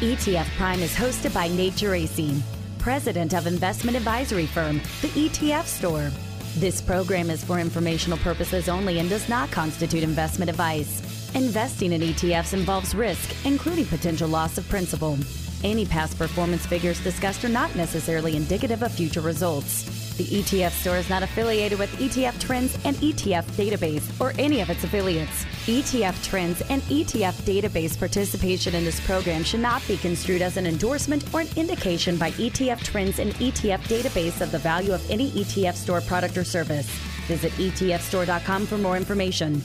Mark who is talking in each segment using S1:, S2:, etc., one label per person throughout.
S1: ETF Prime is hosted by Nate Geraci, president of investment advisory firm, the ETF Store. This program is for informational purposes only and does not constitute investment advice. Investing in ETFs involves risk, including potential loss of principal. Any past performance figures discussed are not necessarily indicative of future results. The ETF store is not affiliated with ETF Trends and ETF Database or any of its affiliates. ETF Trends and ETF Database participation in this program should not be construed as an endorsement or an indication by ETF Trends and ETF Database of the value of any ETF store product or service. Visit ETFstore.com for more information.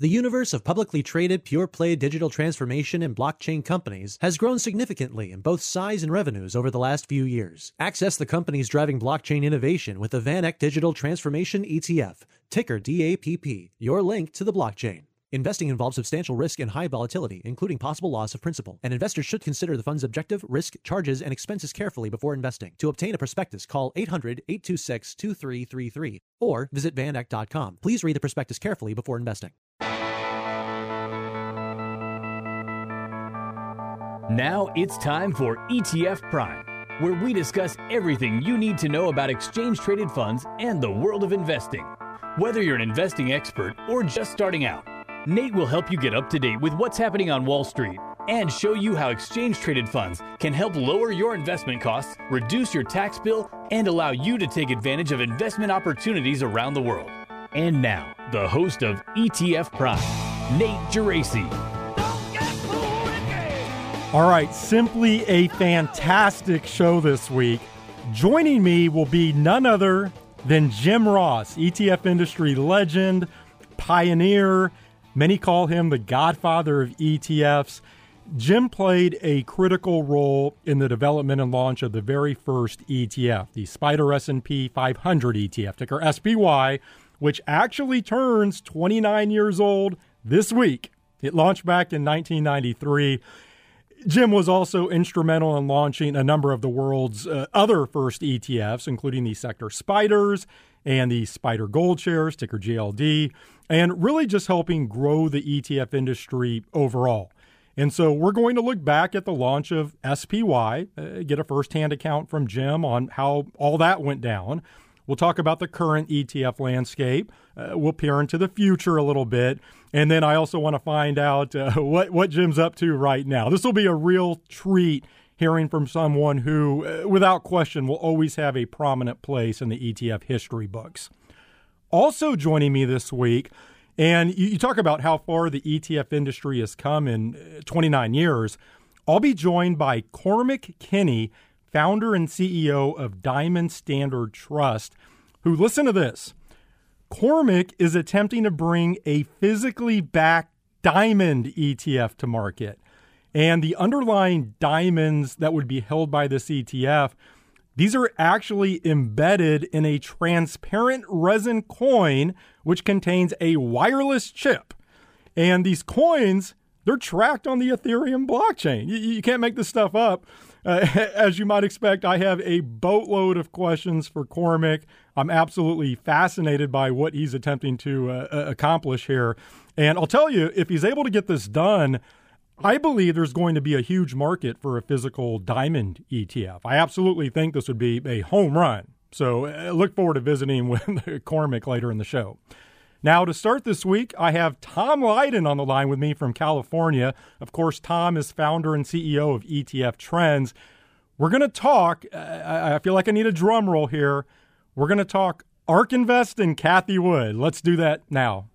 S2: The universe of publicly traded pure play digital transformation and blockchain companies has grown significantly in both size and revenues over the last few years. Access the companies driving blockchain innovation with the VanEck Digital Transformation ETF, ticker DAPP, your link to the blockchain. Investing involves substantial risk and high volatility, including possible loss of principal, and investors should consider the fund's objective, risk, charges, and expenses carefully before investing. To obtain a prospectus, call 800 826 2333 or visit vaneck.com. Please read the prospectus carefully before investing.
S3: Now it's time for ETF Prime, where we discuss everything you need to know about exchange traded funds and the world of investing. Whether you're an investing expert or just starting out, Nate will help you get up to date with what's happening on Wall Street and show you how exchange traded funds can help lower your investment costs, reduce your tax bill, and allow you to take advantage of investment opportunities around the world. And now, the host of ETF Prime, Nate Geraci.
S4: All right, simply a fantastic show this week. Joining me will be none other than Jim Ross, ETF industry legend, pioneer. Many call him the godfather of ETFs. Jim played a critical role in the development and launch of the very first ETF, the SPDR S&P 500 ETF, ticker SPY, which actually turns 29 years old this week. It launched back in 1993. Jim was also instrumental in launching a number of the world's uh, other first ETFs, including the Sector SPDRs and the SPDR Gold Shares, ticker GLD, and really just helping grow the ETF industry overall. And so we're going to look back at the launch of SPY, uh, get a firsthand account from Jim on how all that went down. We'll talk about the current ETF landscape. Uh, we'll peer into the future a little bit. And then I also want to find out uh, what, what Jim's up to right now. This will be a real treat hearing from someone who, uh, without question, will always have a prominent place in the ETF history books. Also joining me this week, and you, talk about how far the ETF industry has come in uh, 29 years. I'll be joined by Cormac Kinney, founder and CEO of Diamond Standard Trust, who, listen to this, Cormac is attempting to bring a physically backed diamond ETF to market. And the underlying diamonds that would be held by this ETF, these are actually embedded in a transparent resin coin, which contains a wireless chip. And these coins, they're tracked on the Ethereum blockchain. You, you can't make this stuff up. Uh, as you might expect, I have a boatload of questions for Cormac. I'm absolutely fascinated by what he's attempting to uh, accomplish here. And I'll tell you, if he's able to get this done, I believe there's going to be a huge market for a physical diamond ETF. I absolutely think this would be a home run. So uh, look forward to visiting with Cormac later in the show. Now, to start this week, I have Tom Lydon on the line with me from California. Of course, Tom is founder and CEO of ETF Trends. We're going to talk, I feel like I need a drum roll here. We're going to talk ARK Invest and Cathie Wood. Let's do that now.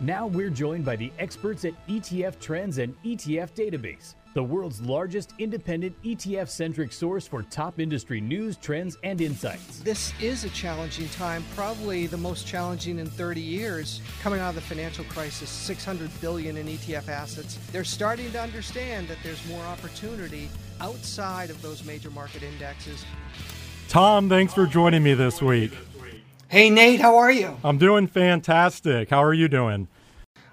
S3: Now we're joined by the experts at ETF Trends and ETF Database the world's largest independent ETF centric source for top industry news, trends, and insights.
S5: This is a challenging time, probably the most challenging in 30 years. Coming out of the financial crisis, 600 billion in ETF assets. They're starting to understand that there's more opportunity outside of those major market indexes.
S4: Tom, thanks for joining me this week.
S5: Hey, Nate, how are you?
S4: I'm doing fantastic. How are you doing?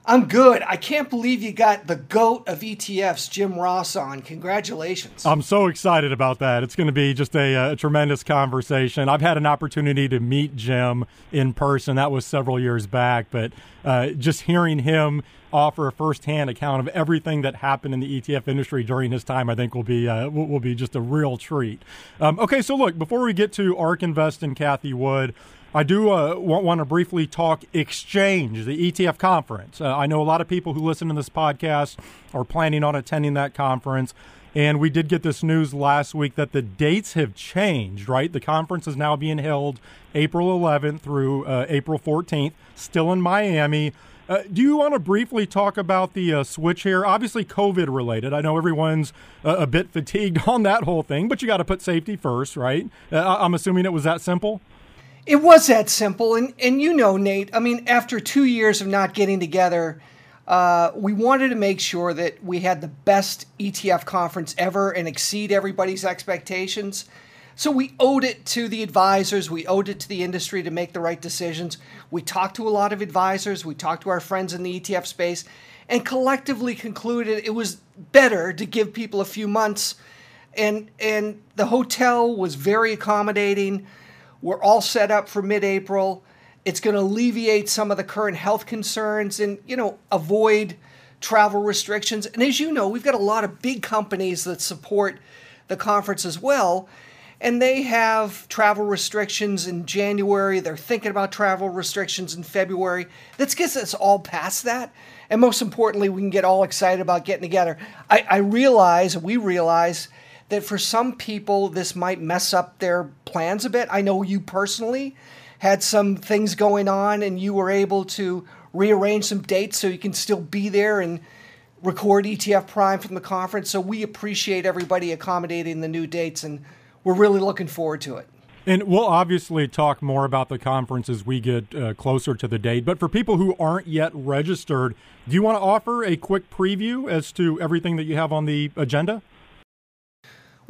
S5: I'm good. I can't believe you got the GOAT of ETFs, Jim Ross, on. Congratulations.
S4: I'm so excited about that. It's going to be just a, a, tremendous conversation. I've had an opportunity to meet Jim in person. That was several years back, but uh, just hearing him offer a firsthand account of everything that happened in the ETF industry during his time, I think will be uh, will, be just a real treat. Um, okay, so look, before we get to ARK Invest and Cathie Wood, I do uh, want, want, to briefly talk Exchange, the ETF conference. Uh, I know a lot of people who listen to this podcast are planning on attending that conference. And we did get this news last week that the dates have changed, right? The conference is now being held April 11th through uh, April 14th, still in Miami. Uh, do you want to briefly talk about the uh, switch here? Obviously, COVID related. I know everyone's uh, a bit fatigued on that whole thing, but you got to put safety first, right? Uh, I'm assuming it was that simple.
S5: It was that simple, and and you know, Nate. I mean, after two years of not getting together, uh, we wanted to make sure that we had the best ETF conference ever and exceed everybody's expectations. So we owed it to the advisors, we owed it to the industry to make the right decisions. We talked to a lot of advisors, we talked to our friends in the ETF space, and collectively concluded it was better to give people a few months. And and the hotel was very accommodating. We're all set up for mid April. It's going to alleviate some of the current health concerns and, you know, avoid travel restrictions. And as you know, we've got a lot of big companies that support the conference as well. And they have travel restrictions in January. They're thinking about travel restrictions in February. Let's get us all past that. And most importantly, we can get all excited about getting together. I, I realize, we realize, that for some people this might mess up their plans a bit. I know you personally had some things going on and you were able to rearrange some dates so you can still be there and record ETF Prime from the conference. So we appreciate everybody accommodating the new dates and we're really looking forward to it.
S4: And we'll obviously talk more about the conference as we get uh, closer to the date. But for people who aren't yet registered, do you want to offer a quick preview as to everything that you have on the agenda?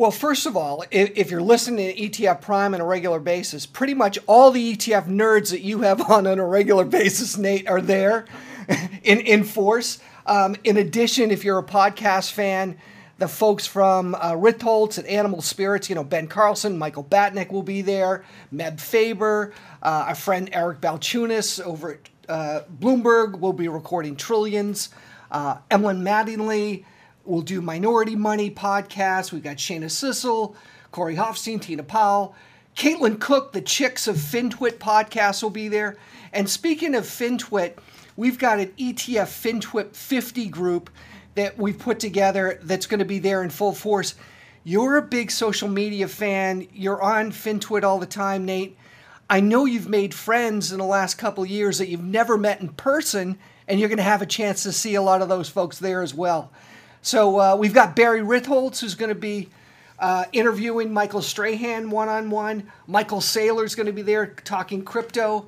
S5: Well, first of all, if, if, you're listening to ETF Prime on a regular basis, pretty much all the ETF nerds that you have on on a regular basis, Nate, are there in, in force. Um, in addition, if you're a podcast fan, the folks from uh, Ritholtz and Animal Spirits, you know, Ben Carlson, Michael Batnick will be there, Meb Faber, uh, our friend Eric Balchunas over at uh, Bloomberg will be recording Trillions, uh, Emlen Mattingly, We'll do Minority Money podcast. We've got Shana Sissel, Corey Hoffstein, Tina Powell. Caitlin Cook, the Chicks of FinTwit podcast will be there. And speaking of FinTwit, we've got an ETF FinTwit 50 group that we've put together that's going to be there in full force. You're a big social media fan. You're on FinTwit all the time, Nate. I know you've made friends in the last couple years that you've never met in person, and you're going to have a chance to see a lot of those folks there as well. So uh, we've got Barry Ritholtz, who's going to be uh, interviewing Michael Strahan one on one. Michael Saylor's going to be there talking crypto.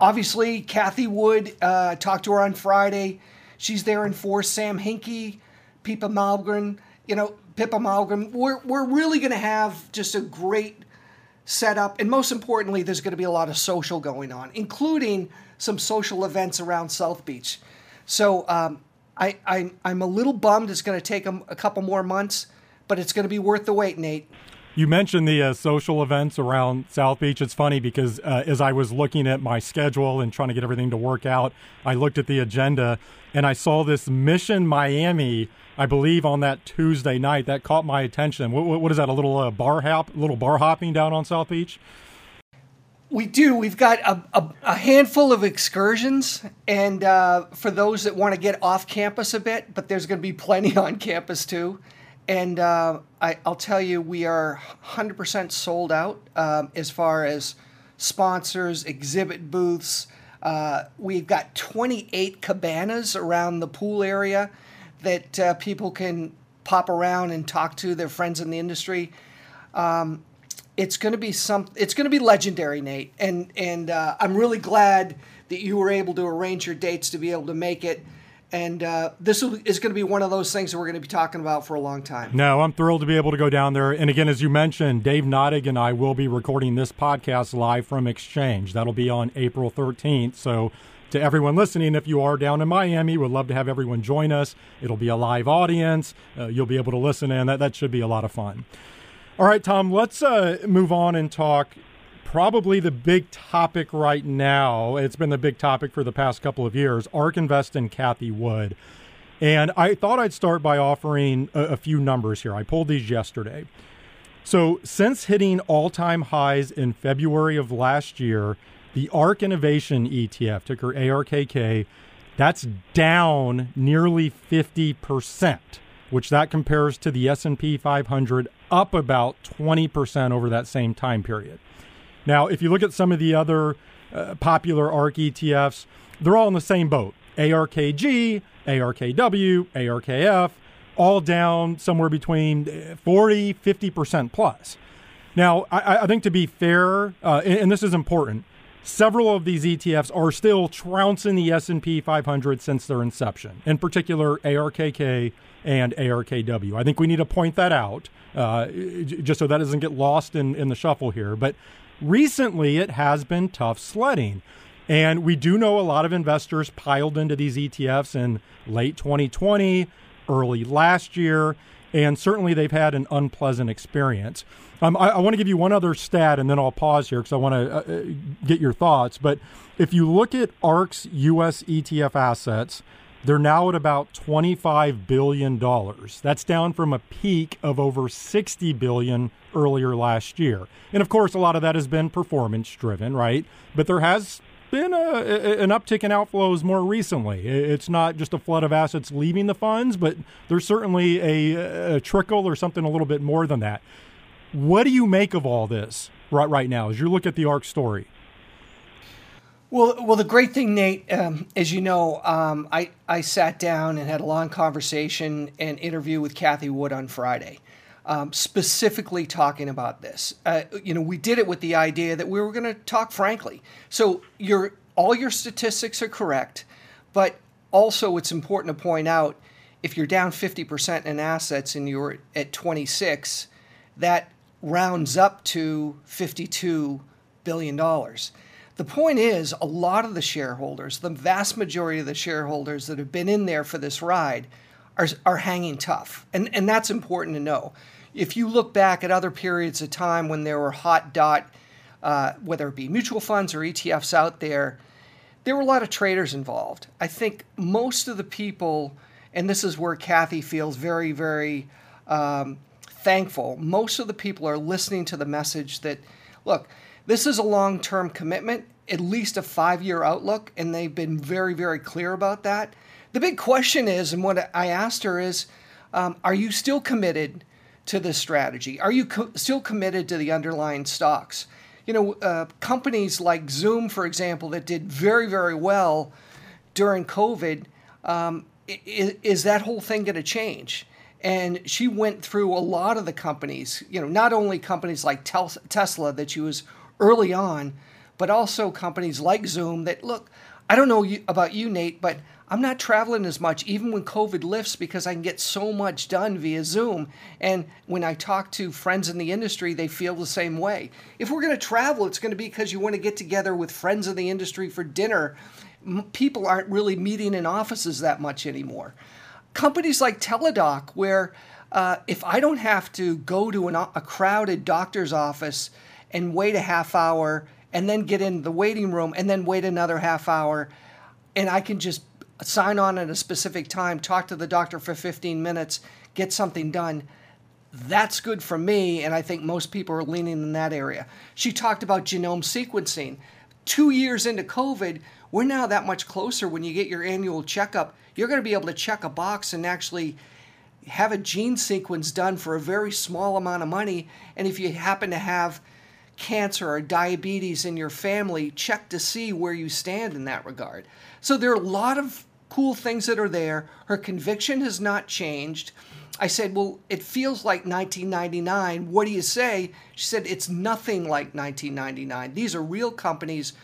S5: Obviously, Cathie Wood, uh, talked to her on Friday. She's there in force. Sam Hinkie, Pippa Malmgren, you know, Pippa Malmgren. We're, we're really going to have just a great setup. And most importantly, there's going to be a lot of social going on, including some social events around South Beach. So um, I, I, I'm a little bummed it's going to take a, a couple more months, but it's going to be worth the wait, Nate.
S4: You mentioned the uh, social events around South Beach. It's funny because uh, as I was looking at my schedule and trying to get everything to work out, I looked at the agenda and I saw this Mission Miami, I believe, on that Tuesday night. That caught my attention. what, what is that? A little uh, bar hop, little bar hopping down on South Beach?
S5: We do. We've got a, a, a handful of excursions, and uh, for those that want to get off campus a bit, but there's going to be plenty on campus too. And uh, I, will tell you, we are 100% sold out um, as far as sponsors, exhibit booths. Uh, we've got 28 cabanas around the pool area that uh, people can pop around and talk to their friends in the industry. Um, it's going to be some it's going to be legendary nate and and uh, i'm really glad that you were able to arrange your dates to be able to make it and uh, this is going to be one of those things that we're going to be talking about for a long time.
S4: No, I'm thrilled to be able to go down there. And again, as you mentioned, Dave Nadig and I will be recording this podcast live from Exchange. That'll be on April 13th. So to everyone listening, if you are down in Miami, would love to have everyone join us. It'll be a live audience. Uh, you'll be able to listen in. That, that should be a lot of fun. All right, Tom, let's uh, move on and talk probably the big topic right now. It's been the big topic for the past couple of years ARK Invest and Cathie Wood. And I thought I'd start by offering a, a few numbers here. I pulled these yesterday. So, since hitting all time highs in February of last year, the ARK Innovation ETF, ticker ARKK, that's down nearly 50%, which that compares to the S&P 500 up about 20% over that same time period. Now, if you look at some of the other uh, popular ARK ETFs, they're all in the same boat. ARKG, ARKW, ARKF, all down somewhere between 40, 50% plus. Now, I, I think to be fair, uh, and, and, this is important, several of these ETFs are still trouncing the S&P 500 since their inception, in particular ARKK and ARKW. I think we need to point that out uh, just so that doesn't get lost in, in the shuffle here. But recently, it has been tough sledding. And we do know a lot of investors piled into these ETFs in late 2020, early last year, and certainly they've had an unpleasant experience. Um, I, I want to give you one other stat, and then I'll pause here because I want to uh, uh, get your thoughts. But if you look at ARK's U.S. ETF assets, they're now at about $25 billion. That's down from a peak of over 60 billion earlier last year. And of course, a lot of that has been performance driven, right? But there has been a, an uptick in outflows more recently. It's not just a flood of assets leaving the funds, but there's certainly a, a trickle or something a little bit more than that. What do you make of all this right, right now as you look at the ARK story?
S5: Well, well, the great thing, Nate, um, as you know, um, I I sat down and had a long conversation and interview with Cathie Wood on Friday, um, specifically talking about this. Uh, you know, we did it with the idea that we were going to talk frankly. So your all your statistics are correct, but also it's important to point out if you're down 50% in assets and you're at 26, that rounds up to 52 billion dollars the point is, a lot of the shareholders, the vast majority of the shareholders that have been in there for this ride, are, are hanging tough. And, and that's important to know. If you look back at other periods of time when there were hot dot, uh, whether it be mutual funds or ETFs out there, there were a lot of traders involved. I think most of the people, and this is where Cathie feels very, very um, thankful, most of the people are listening to the message that, look, this is a long term commitment, at least a five year outlook, and they've been very, very clear about that. The big question is, and what I asked her is, um, are you still committed to this strategy? Are you co- still committed to the underlying stocks? You know, uh, companies like Zoom, for example, that did very, very well during COVID, um, is, is that whole thing going to change? and she went through a lot of the companies you know not only companies like tesla that she was early on, but also companies like Zoom that look, I don't know about you, Nate, but I'm not traveling as much even when COVID lifts because I can get so much done via Zoom. And when I talk to friends in the industry, they feel the same way. If we're going to travel, it's going to be because you want to get together with friends in the industry for dinner. People aren't really meeting in offices that much anymore. Companies like Teladoc, where uh, if I don't have to go to an, a crowded doctor's office and wait a half hour and then get in the waiting room and then wait another half hour and I can just sign on at a specific time, talk to the doctor for 15 minutes, get something done. That's good for me, and I think most people are leaning in that area. She talked about genome sequencing. Two years into COVID, we're now that much closer when you get your annual checkup. You're going to be able to check a box and actually have a gene sequence done for a very small amount of money. And if you happen to have cancer or diabetes in your family, check to see where you stand in that regard. So there are a lot of cool things that are there. Her conviction has not changed. I said, Well, it feels like 1999. What do you say? She said, It's nothing like 1999. These are real companies,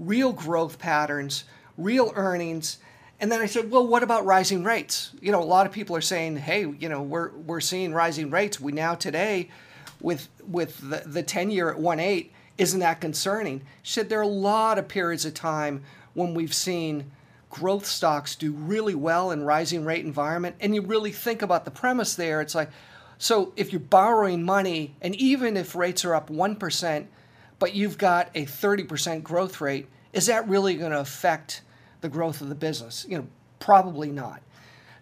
S5: real growth patterns, real earnings. And then I said, Well, what about rising rates? You know, a lot of people are saying, Hey, you know, we're, we're seeing rising rates. We now today, with with the, the 10 year at 1.8 isn't that concerning she said there are a lot of periods of time when we've seen growth stocks do really well in rising rate environment and you really think about the premise there it's like so if you're borrowing money and even if rates are up 1% but you've got a 30% growth rate is that really going to affect the growth of the business? You know probably not.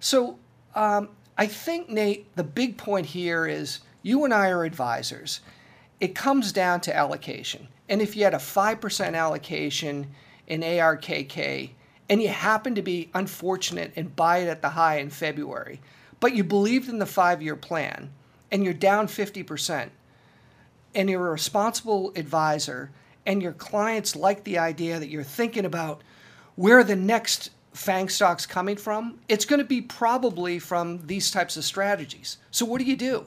S5: So um, i think nate the big point here is you and i are advisors. It comes down to allocation and if you had a 5% allocation in arkk and you happen to be unfortunate and buy it at the high in February, but you believed in the five year plan and you're down 50%, and you're a responsible advisor, and your clients like the idea that you're thinking about where the next FANG stock's coming from, it's going to be probably from these types of strategies. So, what do you do?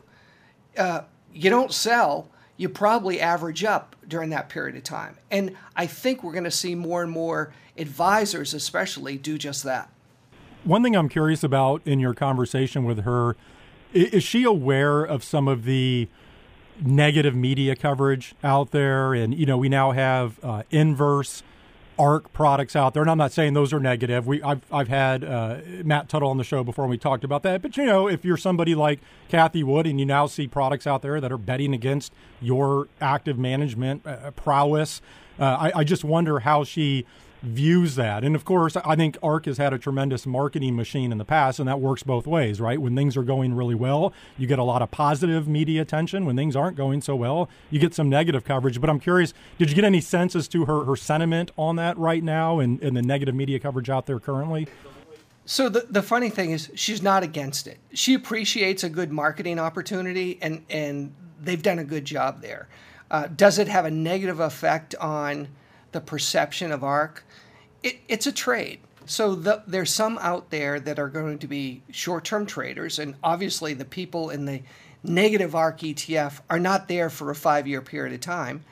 S5: Uh, you don't sell, you probably average up during that period of time. And I think we're going to see more and more advisors, especially, do just that.
S4: One thing I'm curious about in your conversation with her is she aware of some of the negative media coverage out there? And, you know, we now have uh, inverse ARK products out there. And I'm not saying those are negative. We I've I've had uh, Matt Tuttle on the show before and we talked about that. But you know, if you're somebody like Cathie Wood and you now see products out there that are betting against your active management uh, prowess, uh, I, I just wonder how she views that. And of course, I think ARK has had a tremendous marketing machine in the past, and that works both ways, right? When things are going really well, you get a lot of positive media attention. When things aren't going so well, you get some negative coverage. But I'm curious, did you get any sense as to her, her sentiment on that right now and, and the negative media coverage out there currently?
S5: So the, the funny thing is she's not against it. She appreciates a good marketing opportunity and, and they've done a good job there. Uh, does it have a negative effect on the perception of ARK, it, it's a trade. So the, there's some out there that are going to be short-term traders, and obviously the people in the negative ARK ETF are not there for a five-year period of time.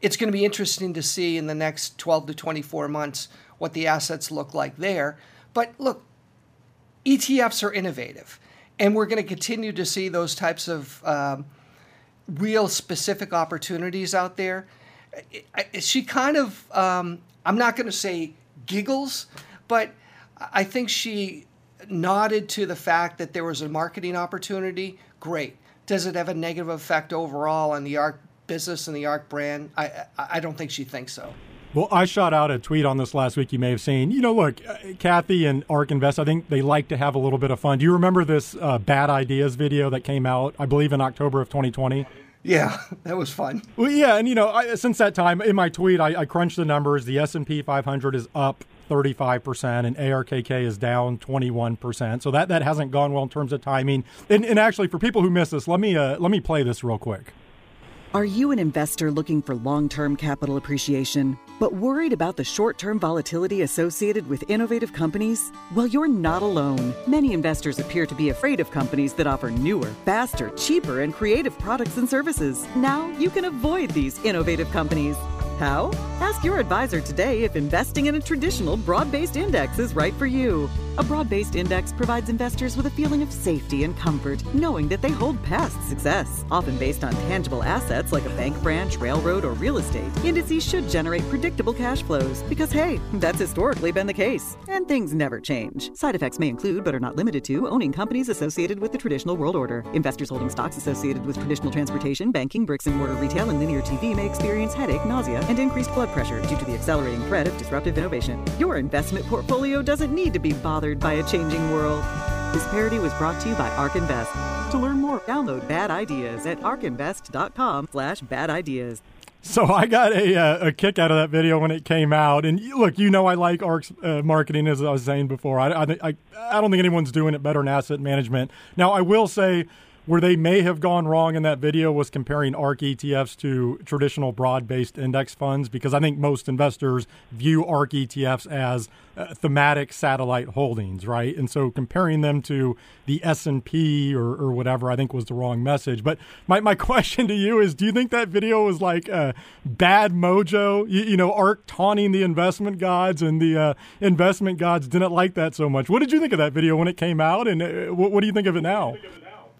S5: It's going to be interesting to see in the next 12 to 24 months what the assets look like there. But look, ETFs are innovative, and we're going to continue to see those types of um, real specific opportunities out there. She kind of, um, I'm not going to say giggles, but I think she nodded to the fact that there was a marketing opportunity. Great. Does it have a negative effect overall on the ARK business and the ARK brand? I I don't think she thinks so.
S4: Well, I shot out a tweet on this last week. You may have seen. You know, look, Cathie and ARK Invest. I think they like to have a little bit of fun. Do you remember this uh, bad ideas video that came out? I believe in October of 2020.
S5: Yeah, that was fun.
S4: Well, yeah, and you know, I, since that time, in my tweet, I, I crunched the numbers. The S and P 500 is up 35 percent, and ARKK is down 21 percent. So that that hasn't gone well in terms of timing. And, and actually, for people who missed this, let me uh, let me play this real quick.
S6: Are you an investor looking for long term capital appreciation, but worried about the short term volatility associated with innovative companies? Well, you're not alone. Many investors appear to be afraid of companies that offer newer, faster, cheaper, and creative products and services. Now you can avoid these innovative companies. How? Ask your advisor today if investing in a traditional broad based index is right for you. A broad based index provides investors with a feeling of safety and comfort, knowing that they hold past success, often based on tangible assets like a bank branch, railroad, or real estate. Indices should generate predictable cash flows because, hey, that's historically been the case, and things never change. Side effects may include, but are not limited to, owning companies associated with the traditional world order. Investors holding stocks associated with traditional transportation, banking, bricks and mortar retail, and linear TV may experience headache, nausea, and increased blood pressure due to the accelerating threat of disruptive innovation. Your investment portfolio doesn't need to be bothered by a changing world. This parody was brought to you by ARK Invest. To learn more, download Bad Ideas at arkinvest.com slash bad ideas.
S4: So I got a, uh, a kick out of that video when it came out, and look, you know I like ARK's uh, marketing as I was saying before. I, I, I I don't think anyone's doing it better in asset management. Now I will say where they may have gone wrong in that video was comparing ARK ETFs to traditional broad-based index funds because I think most investors view ARK ETFs as uh, thematic satellite holdings, right? And so comparing them to the S&P or, or whatever I think was the wrong message. But my, my question to you is do you think that video was like uh, bad mojo? You, you, know, ARK taunting the investment gods and the uh, investment gods didn't like that so much. What did you think of that video when it came out and uh, what, what do you think of it now?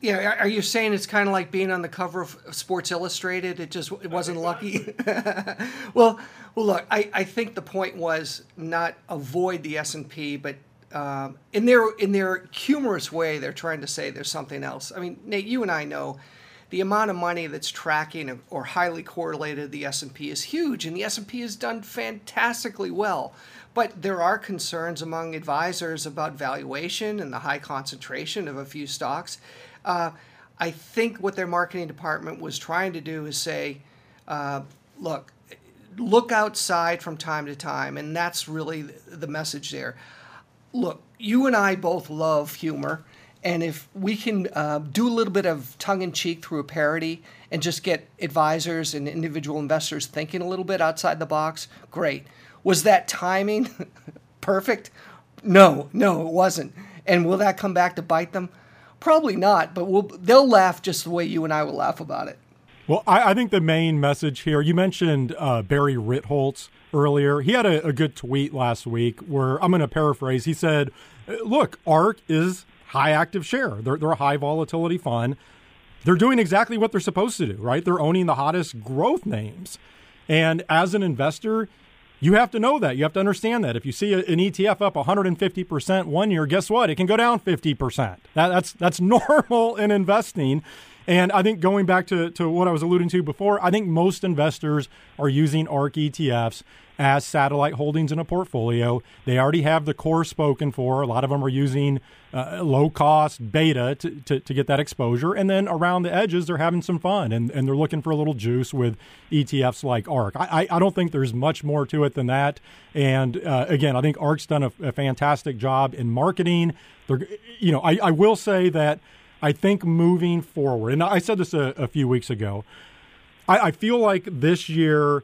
S5: Yeah, are you saying it's kind of like being on the cover of Sports Illustrated? It just it wasn't lucky. well, well, look, I, I think the point was not avoid the S and P, but um, in their in their humorous way, they're trying to say there's something else. I mean, Nate, you and I know the amount of money that's tracking or highly correlated to the S&P is huge and the S&P has done fantastically well but there are concerns among advisors about valuation and the high concentration of a few stocks uh, I think what their marketing department was trying to do is say, uh, look, look outside from time to time, and that's really the message there. Look, you and I both love humor, and if we can uh, do a little bit of tongue in cheek through a parody and just get advisors and individual investors thinking a little bit outside the box, great. Was that timing perfect? No, no, it wasn't. And will that come back to bite them? Probably not, but we'll, they'll laugh just the way you and I will laugh about it.
S4: Well, I, I think the main message here, you mentioned uh, Barry Ritholtz earlier. He had a, a good tweet last week where I'm going to paraphrase. He said, Look, ARK is high active share, they're, they're a high volatility fund. They're doing exactly what they're supposed to do, right? They're owning the hottest growth names. And as an investor, you have to know that. You have to understand that. If you see an ETF up 150% one year, guess what? It can go down 50%. That, that's that's normal in investing. And I think going back to, to what I was alluding to before, I think most investors are using ARK ETFs as satellite holdings in a portfolio. They already have the core spoken for. A lot of them are using uh, low cost beta to, to, to, get that exposure. And then around the edges, they're having some fun and, and they're looking for a little juice with ETFs like ARK. I, I, I don't think there's much more to it than that. And uh, again, I think ARK's done a, a fantastic job in marketing. They're, you know, I, I will say that I think moving forward, and I said this a, a few weeks ago, I, I feel like this year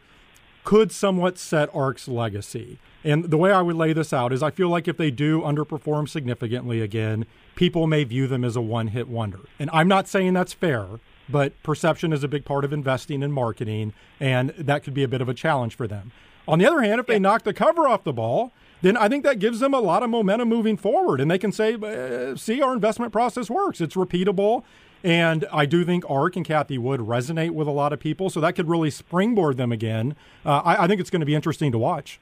S4: could somewhat set ARK's legacy. And the way I would lay this out is I feel like if they do underperform significantly again, people may view them as a one hit wonder. And I'm not saying that's fair, but perception is a big part of investing and marketing, and that could be a bit of a challenge for them. On the other hand, if they knock the cover off the ball, then I think that gives them a lot of momentum moving forward. And they can say, uh, see, our investment process works. It's repeatable. And I do think ARK and Cathie Wood resonate with a lot of people. So that could really springboard them again. Uh, I, I think it's going to be interesting to watch.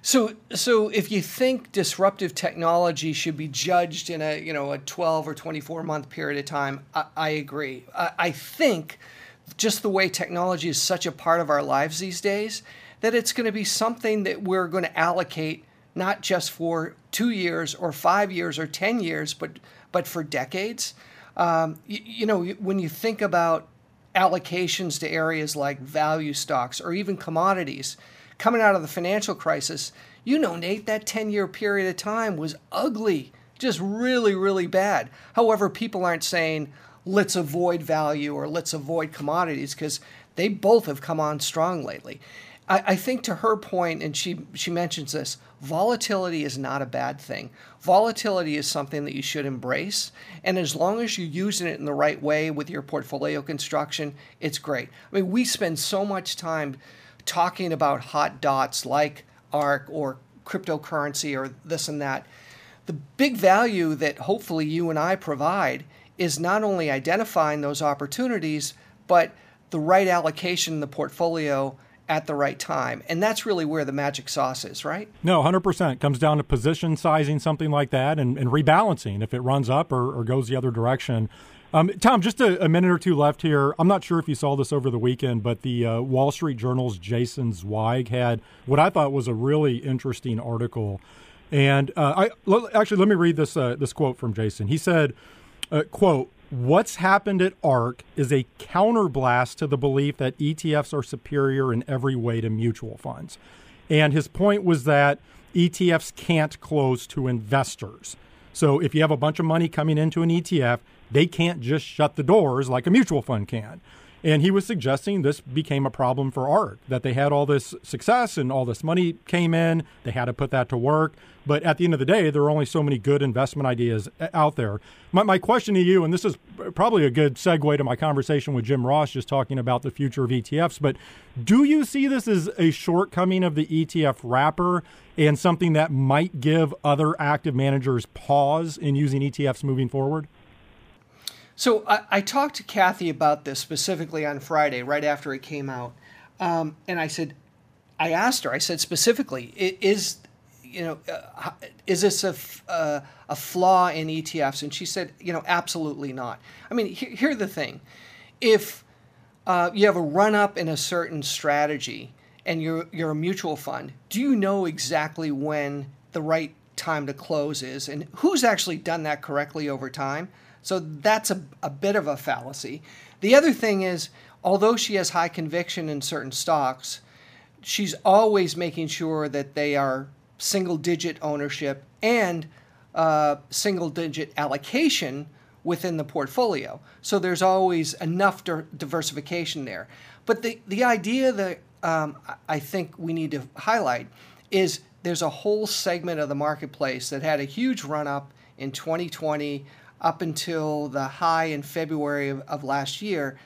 S5: So, so if you think disruptive technology should be judged in a you know a 12 or 24 month period of time, I, I agree. I, I think just the way technology is such a part of our lives these days, that it's going to be something that we're going to allocate not just for two years or five years or 10 years, but, but for decades. Um, you, you know, when you think about allocations to areas like value stocks or even commodities coming out of the financial crisis, you know, Nate, that 10 year period of time was ugly, just really, really bad. However, people aren't saying, let's avoid value or let's avoid commodities because they both have come on strong lately. I, I think to her point, and she she mentions this, volatility is not a bad thing. Volatility is something that you should embrace, and as long as you're using it in the right way with your portfolio construction, it's great. I mean, we spend so much time talking about hot dots like ARK or cryptocurrency or this and that. The big value that hopefully you and I provide is not only identifying those opportunities, but the right allocation in the portfolio at the right time. And that's really where the magic sauce is, right?
S4: No, 100%. Comes down to position sizing, something like that, and, and rebalancing if it runs up or, or goes the other direction. Um, Tom, just a, a, minute or two left here. I'm not sure if you saw this over the weekend, but the uh, Wall Street Journal's Jason Zweig had what I thought was a really interesting article. And uh, I actually let me read this uh, this quote from Jason. He said, uh, "quote What's happened at ARK is a counterblast to the belief that ETFs are superior in every way to mutual funds. And his point was that ETFs can't close to investors. So if you have a bunch of money coming into an ETF, they can't just shut the doors like a mutual fund can. And he was suggesting this became a problem for ARK, that they had all this success and all this money came in. They had to put that to work. But at the end of the day, there are only so many good investment ideas uh, out there. My, my question to you, and this is probably a good segue to my conversation with Jim Ross, just talking about the future of ETFs, but do you see this as a shortcoming of the ETF wrapper and something that might give other active managers pause in using ETFs moving forward?
S5: So I, I, talked to Cathie about this specifically on Friday, right after it came out, um, and I said, I asked her, I said specifically, is you know, uh, is this a, uh, a flaw in ETFs? And she said, you know, absolutely not. I mean, here, here's the thing: if uh, you have a run up in a certain strategy and you're you're a mutual fund, do you know exactly when the right time to close is, and who's actually done that correctly over time? So that's a, a bit of a fallacy. The other thing is, although she has high conviction in certain stocks, she's always making sure that they are single digit ownership and uh, single digit allocation within the portfolio. So there's always enough diversification there. But the, the idea that um, I think we need to highlight is there's a whole segment of the marketplace that had a huge run up in 2020 up until the high in February of, of last year.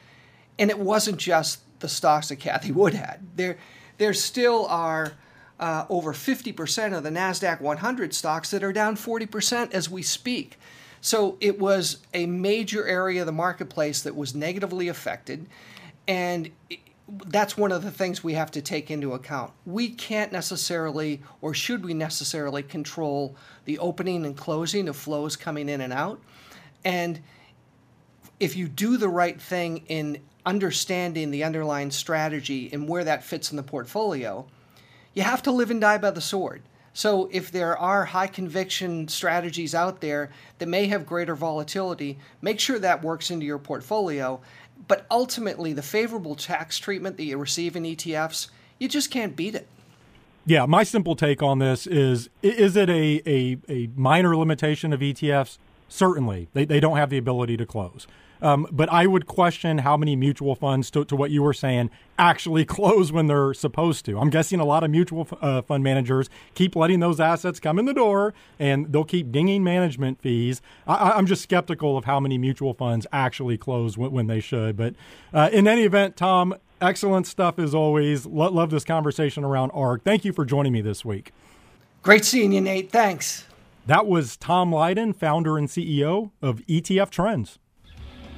S5: And it wasn't just the stocks that Cathie Wood had. There, there still are uh, over 50% of the NASDAQ 100 stocks that are down 40% as we speak. So it was a major area of the marketplace that was negatively affected. And that's one of the things we have to take into account. We can't necessarily, or should we necessarily, control the opening and closing of flows coming in and out. And if you do the right thing in understanding the underlying strategy and where that fits in the portfolio, you have to live and die by the sword. So if there are high conviction strategies out there that may have greater volatility, make sure that works into your portfolio. But ultimately, the favorable tax treatment that you receive in ETFs, you just can't beat it.
S4: Yeah, my simple take on this is is it a, a, a minor limitation of ETFs? Certainly. They, they don't have the ability to close. Um, but I would question how many mutual funds, to, to, what you were saying, actually close when they're supposed to. I'm guessing a lot of mutual uh, fund managers keep letting those assets come in the door and they'll keep dinging management fees. I, am just skeptical of how many mutual funds actually close when, when they should. But uh, in any event, Tom, excellent stuff as always. Lo- love this conversation around ARK. Thank you for joining me this week.
S5: Great seeing you, Nate. Thanks.
S4: That was Tom Lydon, founder and CEO of ETF Trends.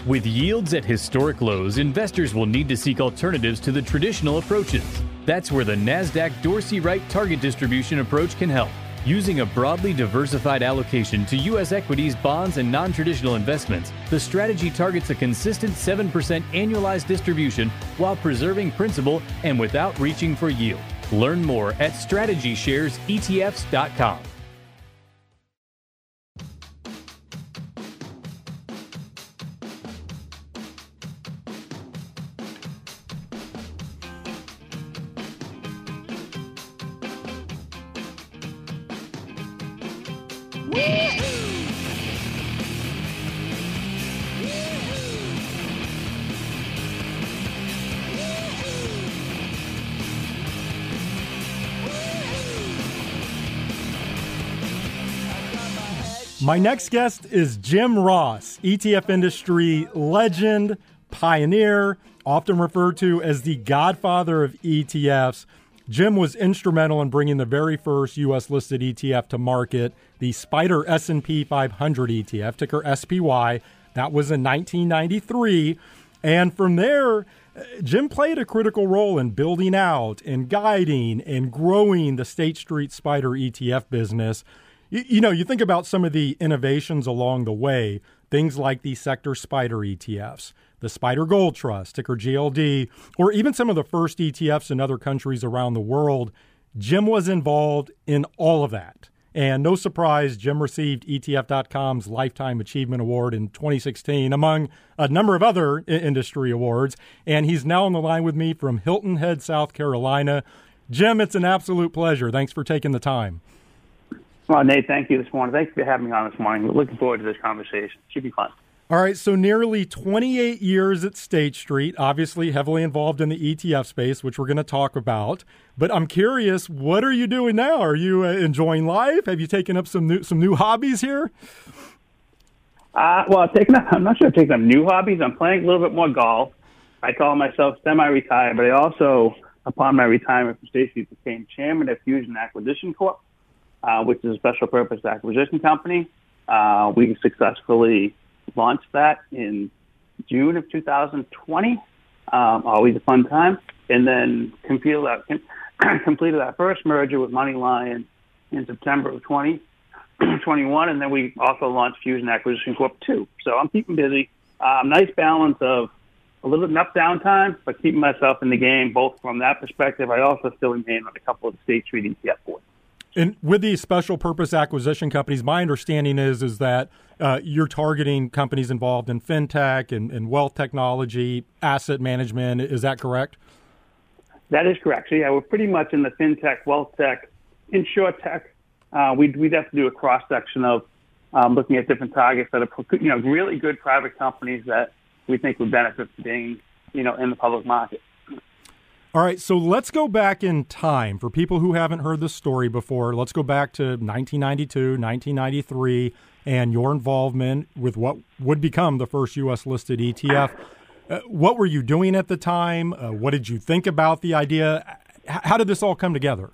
S3: With yields at historic lows, investors will need to seek alternatives to the traditional approaches. That's where the NASDAQ Dorsey Wright target distribution approach can help. Using a broadly diversified allocation to U.S. equities, bonds, and non traditional investments, the strategy targets a consistent 7% annualized distribution while preserving principal and without reaching for yield. Learn more at strategysharesetfs.com.
S4: My next guest is Jim Ross, ETF industry legend, pioneer, often referred to as the godfather of ETFs. Jim was instrumental in bringing the very first U.S. listed ETF to market, the SPDR S&P 500 ETF, ticker SPY. That was in 1993, and from there, Jim played a critical role in building out and guiding and growing the State Street SPDR ETF business. You, you, know, you think about some of the innovations along the way, things like the sector SPDR ETFs, the SPDR Gold Trust, ticker GLD, or even some of the first ETFs in other countries around the world. Jim was involved in all of that. And no surprise, Jim received ETF.com's Lifetime Achievement Award in 2016, among a number of other industry awards. And he's now on the line with me from Hilton Head, South Carolina. Jim, it's an absolute pleasure. Thanks for taking the time.
S7: Well, Nate, thank you this morning. Thanks for having me on this morning. Looking forward to this conversation. Should be fun.
S4: All right, so nearly 28 years at State Street, obviously heavily involved in the ETF space, which we're going to talk about. But I'm curious, what are you doing now? Are you uh, enjoying life? Have you taken up some new some new hobbies here?
S7: Uh, well, I've taken up, I'm not sure I've taken up new hobbies. I'm playing a little bit more golf. I call myself semi-retired, but I also, upon my retirement from State Street, became chairman of Fusion Acquisition Corp uh, which is a special purpose acquisition company. Uh, we successfully launched that in June of 2020. Um, always a fun time. And then completed that, completed that first merger with MoneyLion in September of 2021. And then we also launched Fusion Acquisition Corp 2. So I'm keeping busy. Um, nice balance of a little bit enough downtime, but keeping myself in the game, both from that perspective. I also still remain on a couple of State Street ETF boards.
S4: And with these special purpose acquisition companies, my understanding is is that uh, you're targeting companies involved in fintech and, and, wealth technology, asset management. Is that correct?
S7: That is correct. So yeah, we're pretty much in the fintech, wealth tech, insure tech. Uh, we'd, we'd have to do a cross section of um, looking at different targets that are you know really good private companies that we think would benefit from being you know in the public market.
S4: All right, so let's go back in time for people who haven't heard this story before. Let's go back to 1992, 1993, and your involvement with what would become the first U.S. listed ETF. Uh, what were you doing at the time? Uh, what did you think about the idea? H- how did this all come together?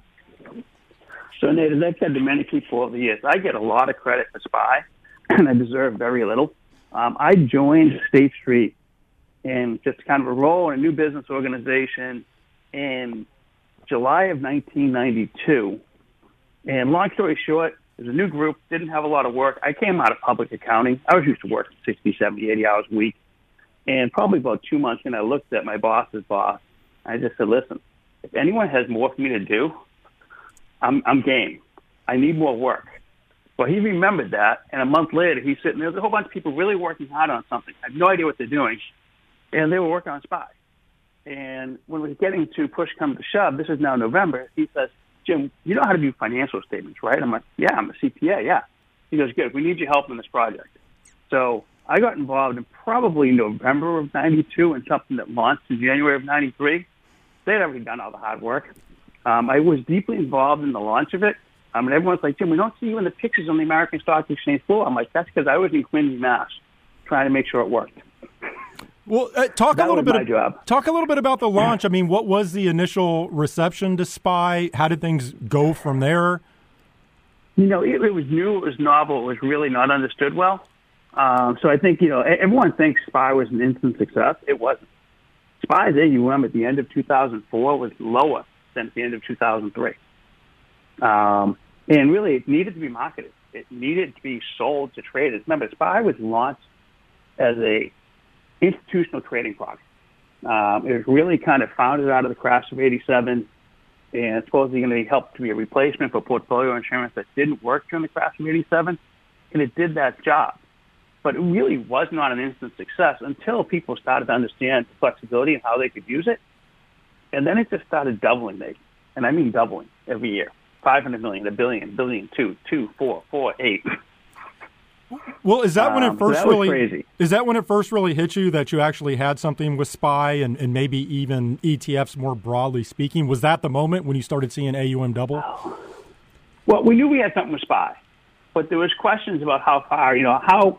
S7: So, Nate, as I've said to many people over the years, I get a lot of credit for SPY, and I deserve very little. Um, I joined State Street in just kind of a role in a new business organization in July of 1992. And long story short, it was a new group, didn't have a lot of work. I came out of public accounting. I was used to working 60, 70, 80 hours a week. And probably about two months in, I looked at my boss's boss. I just said, listen, if anyone has more for me to do, I'm, I'm game. I need more work. Well, he remembered that, and a month later, he's sitting there. There's a whole bunch of people really working hard on something. I have no idea what they're doing, and they were working on SPY. And when we're getting to push come to shove, this is now November, he says, Jim, you know how to do financial statements, right? I'm like, yeah, I'm a CPA, yeah. He goes, good, we need your help in this project. So I got involved in probably November of 92 and something that launched in January of 93. They'd already done all the hard work. Um, I was deeply involved in the launch of it. I mean, everyone's like, Jim, we don't see you in the pictures on the American Stock Exchange floor. I'm like, that's because I was in Quincy, Mass, trying to make sure it worked.
S4: Well, uh, talk that a little bit. Of, talk a little bit about the launch. I mean, what was the initial reception to Spy? How did things go from there?
S7: You know, it, it was new. It was novel. It was really not understood well. Um, so I think you know everyone thinks Spy was an instant success. It wasn't. Spy's AUM at the end of 2004 was lower than at the end of 2003, um, and really it needed to be marketed. It needed to be sold to traders. Remember, Spy was launched as a institutional trading product. Um, it was really kind of founded out of the crash of 87 and supposedly going to be help to be a replacement for portfolio insurance that didn't work during the crash of 87. And it did that job. But it really was not an instant success until people started to understand the flexibility and how they could use it. And then it just started doubling, Nate. And I mean doubling every year. 500 million, a billion, billion, two, two, four, four, eight.
S4: Well, is that when it um, first um, really crazy. is that when it first really hit you that you actually had something with Spy and, and maybe even ETFs more broadly speaking? Was that the moment when you started seeing AUM double?
S7: Well, we knew we had something with Spy, but there was questions about how far, you know, how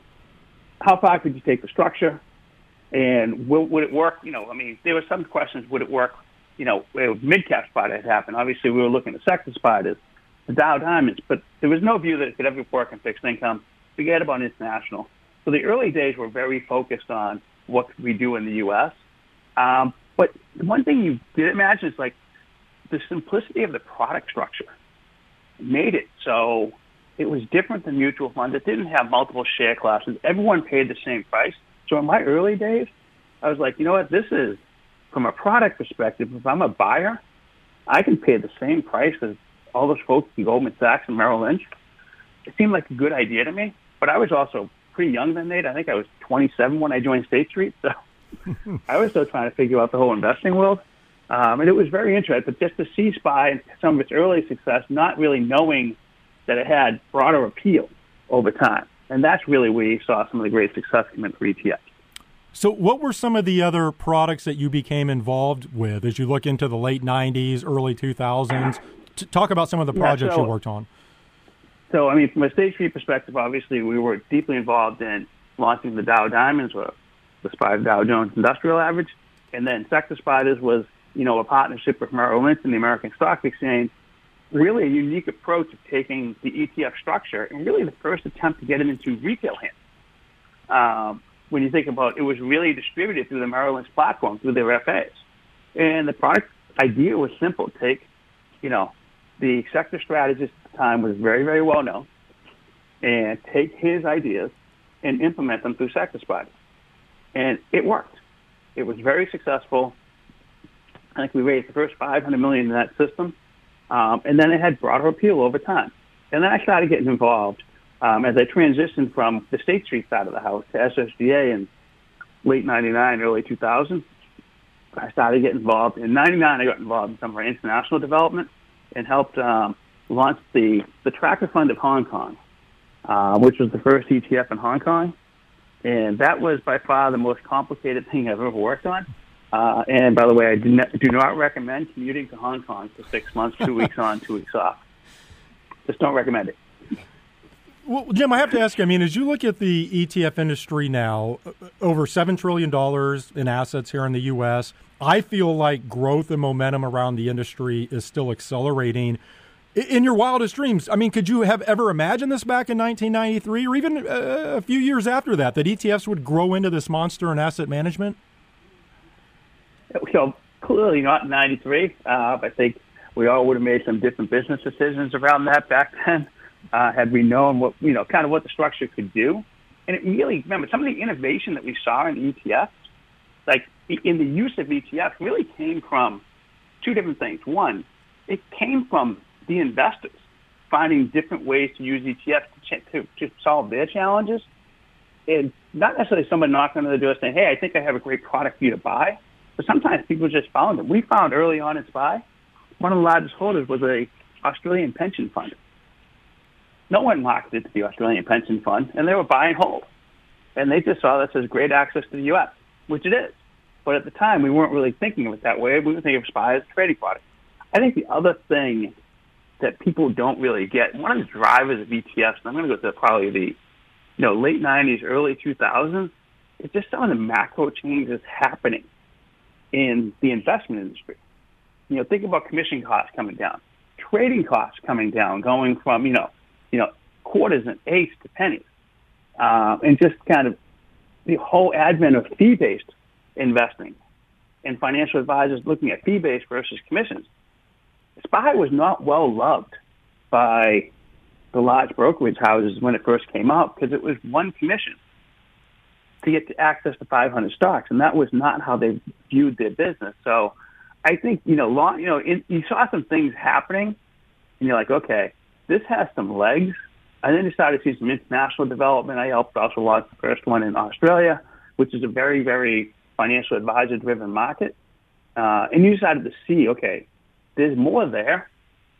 S7: how far could you take the structure, and will, would it work? You know, I mean, there were some questions. Would it work? You know, mid cap SPY had happened. Obviously, we were looking at sector SPY, the Dow Diamonds, but there was no view that it could ever work in fixed income forget about international. So the early days were very focused on what could we do in the U.S. Um, but one thing you did imagine is like the simplicity of the product structure made it so it was different than mutual funds. It didn't have multiple share classes. Everyone paid the same price. So in my early days, I was like, you know what? This is from a product perspective. If I'm a buyer, I can pay the same price as all those folks in Goldman Sachs and Merrill Lynch. It seemed like a good idea to me. But I was also pretty young then, Nate. I think I was 27 when I joined State Street. So I was still trying to figure out the whole investing world. Um, and it was very interesting. But just to see SPY and some of its early success, not really knowing that it had broader appeal over time. And that's really where you saw some of the great success come in for ETFs.
S4: So, what were some of the other products that you became involved with as you look into the late 90s, early 2000s? talk about some of the projects yeah, so, you worked on.
S7: So, I mean, from a State Street perspective, obviously, we were deeply involved in launching the Dow Diamonds, or the SPY Dow Jones Industrial Average, and then Sector SPDRs was, you know, a partnership with Merrill Lynch and the American Stock Exchange. Really, a unique approach of taking the ETF structure and really the first attempt to get it into retail hands. Um, when you think about it, was really distributed through the Merrill Lynch platform through their FAs, and the product idea was simple: take, you know, the sector strategist at the time was very very well known, and take his ideas and implement them through sector SPDR, and it worked. It was very successful. I think we raised the first 500 million in that system, um, and then it had broader appeal over time. And then I started getting involved um, as I transitioned from the State Street side of the house to SSGA in late 99, early 2000. I started getting involved. In 99, I got involved in some of our international development and helped um, launch the, the Tracker Fund of Hong Kong, uh, which was the first ETF in Hong Kong. And that was by far the most complicated thing I've ever worked on. Uh, and by the way, I do not, do not recommend commuting to Hong Kong for six months, two weeks on, two weeks off. Just don't recommend it.
S4: Well, Jim, I have to ask you. I mean, as you look at the ETF industry now, uh, over seven trillion dollars in assets here in the U.S., I feel like growth and momentum around the industry is still accelerating. In your wildest dreams, I mean, could you have ever imagined this back in 1993, or even uh, a few years after that, that ETFs would grow into this monster in asset management?
S7: So clearly not in '93. Uh, I think we all would have made some different business decisions around that back then uh, had we known what, you know, kind of what the structure could do. And it really, remember, some of the innovation that we saw in ETFs, like in the use of ETFs, really came from two different things. One, it came from the investors finding different ways to use ETFs to, to, to solve their challenges. And not necessarily someone knocking on the door saying, hey, I think I have a great product for you to buy. But sometimes people just found it. We found early on in SPY, one of the largest holders was a Australian pension fund no one marketed to the Australian pension fund, and they were buy and hold. And they just saw this as great access to the U.S., which it is. But at the time, we weren't really thinking of it that way. We were thinking of SPY as a trading product. I think the other thing that people don't really get, one of the drivers of ETFs, and I'm going to go to probably the you know late 90s, early 2000s, is just some of the macro changes happening in the investment industry. You know, think about commission costs coming down, trading costs coming down, going from, you know, you know, quarters and eighths to pennies, uh, and just kind of the whole advent of fee-based investing and financial advisors looking at fee-based versus commissions. SPY was not well loved by the large brokerage houses when it first came out because it was one commission to get to access to 500 stocks, and that was not how they viewed their business. So, I think you know, long, you know, you saw some things happening, and you're like, okay, this has some legs. I then decided to see some international development. I helped also launch the first one in Australia, which is a very, very financial advisor driven market. Uh, and you decided to see, okay, there's more there.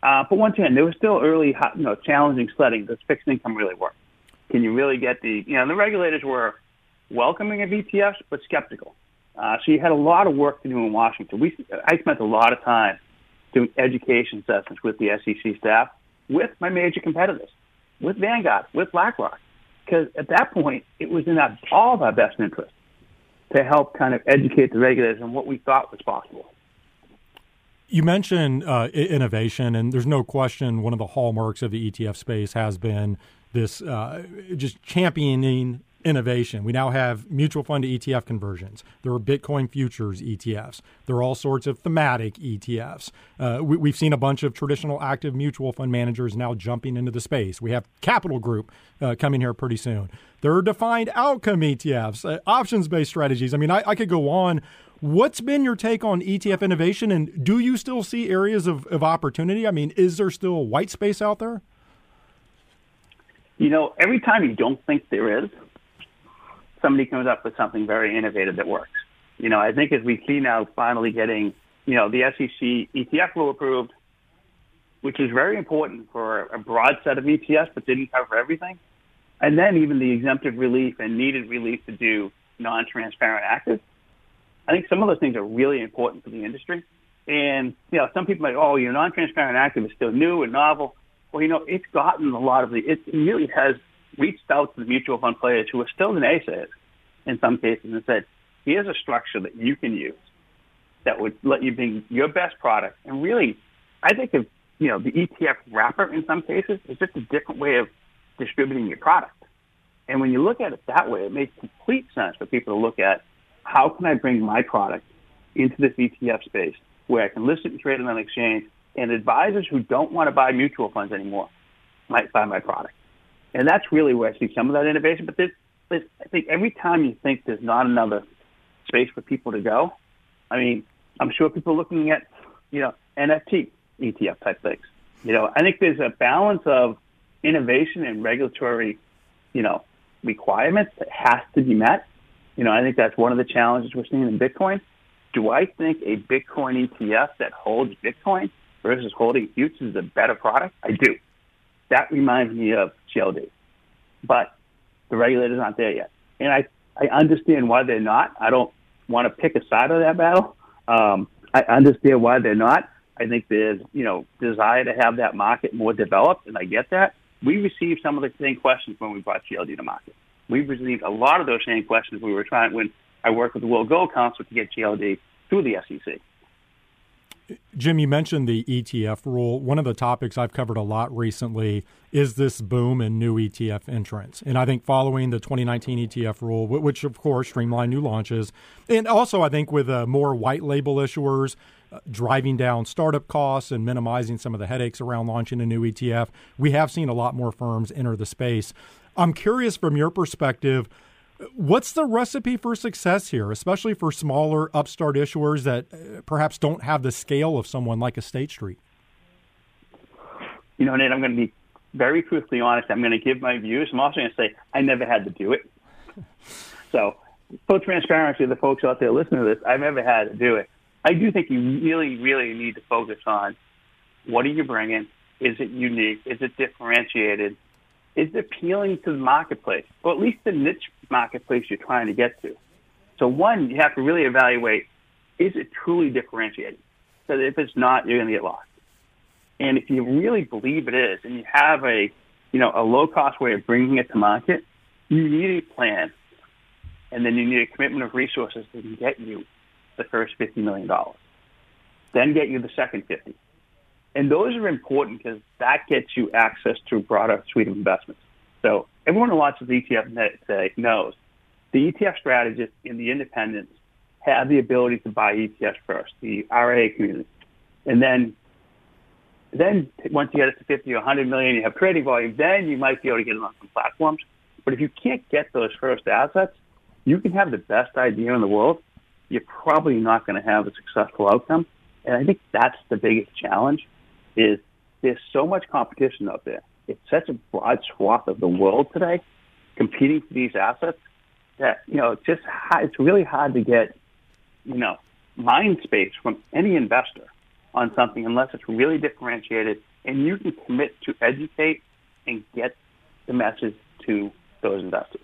S7: Uh, but once again, there was still early, you know, challenging sledding. Does fixed income really work? Can you really get the, you know, the regulators were welcoming of ETFs, but skeptical. Uh, so you had a lot of work to do in Washington. We, I spent a lot of time doing education sessions with the SEC staff with my major competitors, with Vanguard, with BlackRock, because at that point it was in all of our best interest to help kind of educate the regulators on what we thought was possible.
S4: You mentioned uh, innovation, and there's no question one of the hallmarks of the ETF space has been this uh, just championing innovation. We now have mutual fund to ETF conversions. There are Bitcoin futures ETFs. There are all sorts of thematic ETFs. Uh, we, have seen a bunch of traditional active mutual fund managers now jumping into the space. We have Capital Group uh, coming here pretty soon. There are defined outcome ETFs, uh, options based strategies. I mean, I, I could go on. What's been your take on ETF innovation, and do you still see areas of, of opportunity? I mean, is there still white space out there?
S7: You know, every time you don't think there is, somebody comes up with something very innovative that works. You know, I think as we see now finally getting, you know, the SEC ETF rule approved, which is very important for a broad set of ETFs, but didn't cover everything. And then even the exemptive relief and needed relief to do non-transparent active. I think some of those things are really important for the industry. And, you know, some people might, oh, your non-transparent active is still new and novel. Well, you know, it's gotten a lot of the, it really has reached out to the mutual fund players who were still naysayers in some cases and said, here's a structure that you can use that would let you bring your best product. And really, I think of, you know, the ETF wrapper in some cases is just a different way of distributing your product. And when you look at it that way, it makes complete sense for people to look at how can I bring my product into this ETF space where I can list it and trade it on exchange, and advisors who don't want to buy mutual funds anymore might buy my product. And that's really where I see some of that innovation. But there's, I think every time you think there's not another space for people to go, I mean, I'm sure people are looking at, you know, NFT ETF type things. You know, I think there's a balance of innovation and regulatory, you know, requirements that has to be met. You know, I think that's one of the challenges we're seeing in Bitcoin. Do I think a Bitcoin ETF that holds Bitcoin versus holding futures is a better product? I do. That reminds me of GLD. But the regulators aren't there yet. And I, I understand why they're not. I don't want to pick a side of that battle. Um, I understand why they're not. I think there's, you know, desire to have that market more developed, and I get that. We received some of the same questions when we brought GLD to market. We've received a lot of those same questions when we were trying when I worked with the World Gold Council to get GLD through the SEC.
S4: Jim, you mentioned the ETF rule. One of the topics I've covered a lot recently is this boom in new ETF entrants. And I think following the 2019 ETF rule, which of course streamlined new launches, and also I think with uh, more white label issuers uh, driving down startup costs and minimizing some of the headaches around launching a new ETF, we have seen a lot more firms enter the space. I'm curious from your perspective What's the recipe for success here, especially for smaller upstart issuers that uh, perhaps don't have the scale of someone like a State Street?
S7: You know, Nate, I'm going to be very truthfully honest. I'm going to give my views. I'm also going to say I never had to do it. so, full transparency the folks out there listening to this, I've never had to do it. I do think you really, really need to focus on what are you bringing? Is it unique? Is it differentiated? Is it appealing to the marketplace, or at least the niche marketplace you're trying to get to? So one, you have to really evaluate, is it truly differentiated? Because if it's not, you're going to get lost. And if you really believe it is, and you have a, you know, a low cost way of bringing it to market, you need a plan. And then you need a commitment of resources can get you the first $50 million. Then get you the second 50. And those are important because that gets you access to a broader suite of investments. So everyone who watches ETF today knows the ETF strategists and the independents have the ability to buy ETFs first, the RIA community. And then, then once you get it to 50 or 100 million, you have trading volume, then you might be able to get it on some platforms. But if you can't get those first assets, you can have the best idea in the world. You're probably not going to have a successful outcome. And I think that's the biggest challenge is there's so much competition out there. It's such a broad swath of the world today competing for these assets that, you know, it's just it's really hard to get, you know, mind space from any investor on something unless it's really differentiated and you can commit to educate and get the message to those investors.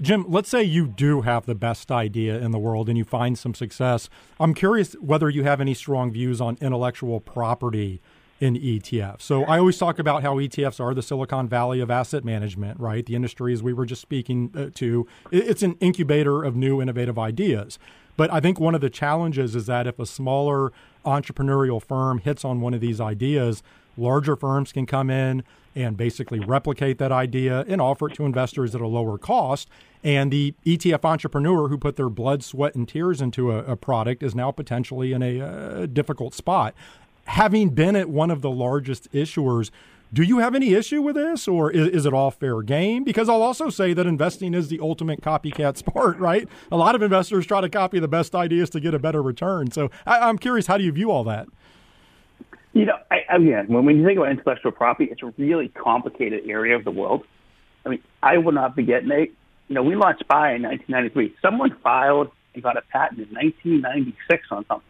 S4: Jim, let's say you do have the best idea in the world and you find some success. I'm curious whether you have any strong views on intellectual property in ETFs. So I always talk about how ETFs are the Silicon Valley of asset management, right? The industry, as we were just speaking uh, to, it's an incubator of new innovative ideas. But I think one of the challenges is that if a smaller entrepreneurial firm hits on one of these ideas, larger firms can come in and basically replicate that idea and offer it to investors at a lower cost. And the ETF entrepreneur who put their blood, sweat, and tears into a, a product is now potentially in a, a difficult spot having been at one of the largest issuers, do you have any issue with this, or is, is, it all fair game? Because I'll also say that investing is the ultimate copycat sport, right? A lot of investors try to copy the best ideas to get a better return. So I, am curious, how do you view all that?
S7: You know, I, again, when, when you think about intellectual property, it's a really complicated area of the world. I mean, I will not forget, Nate. You know, we launched SPY in 1993. Someone filed and got a patent in 1996 on something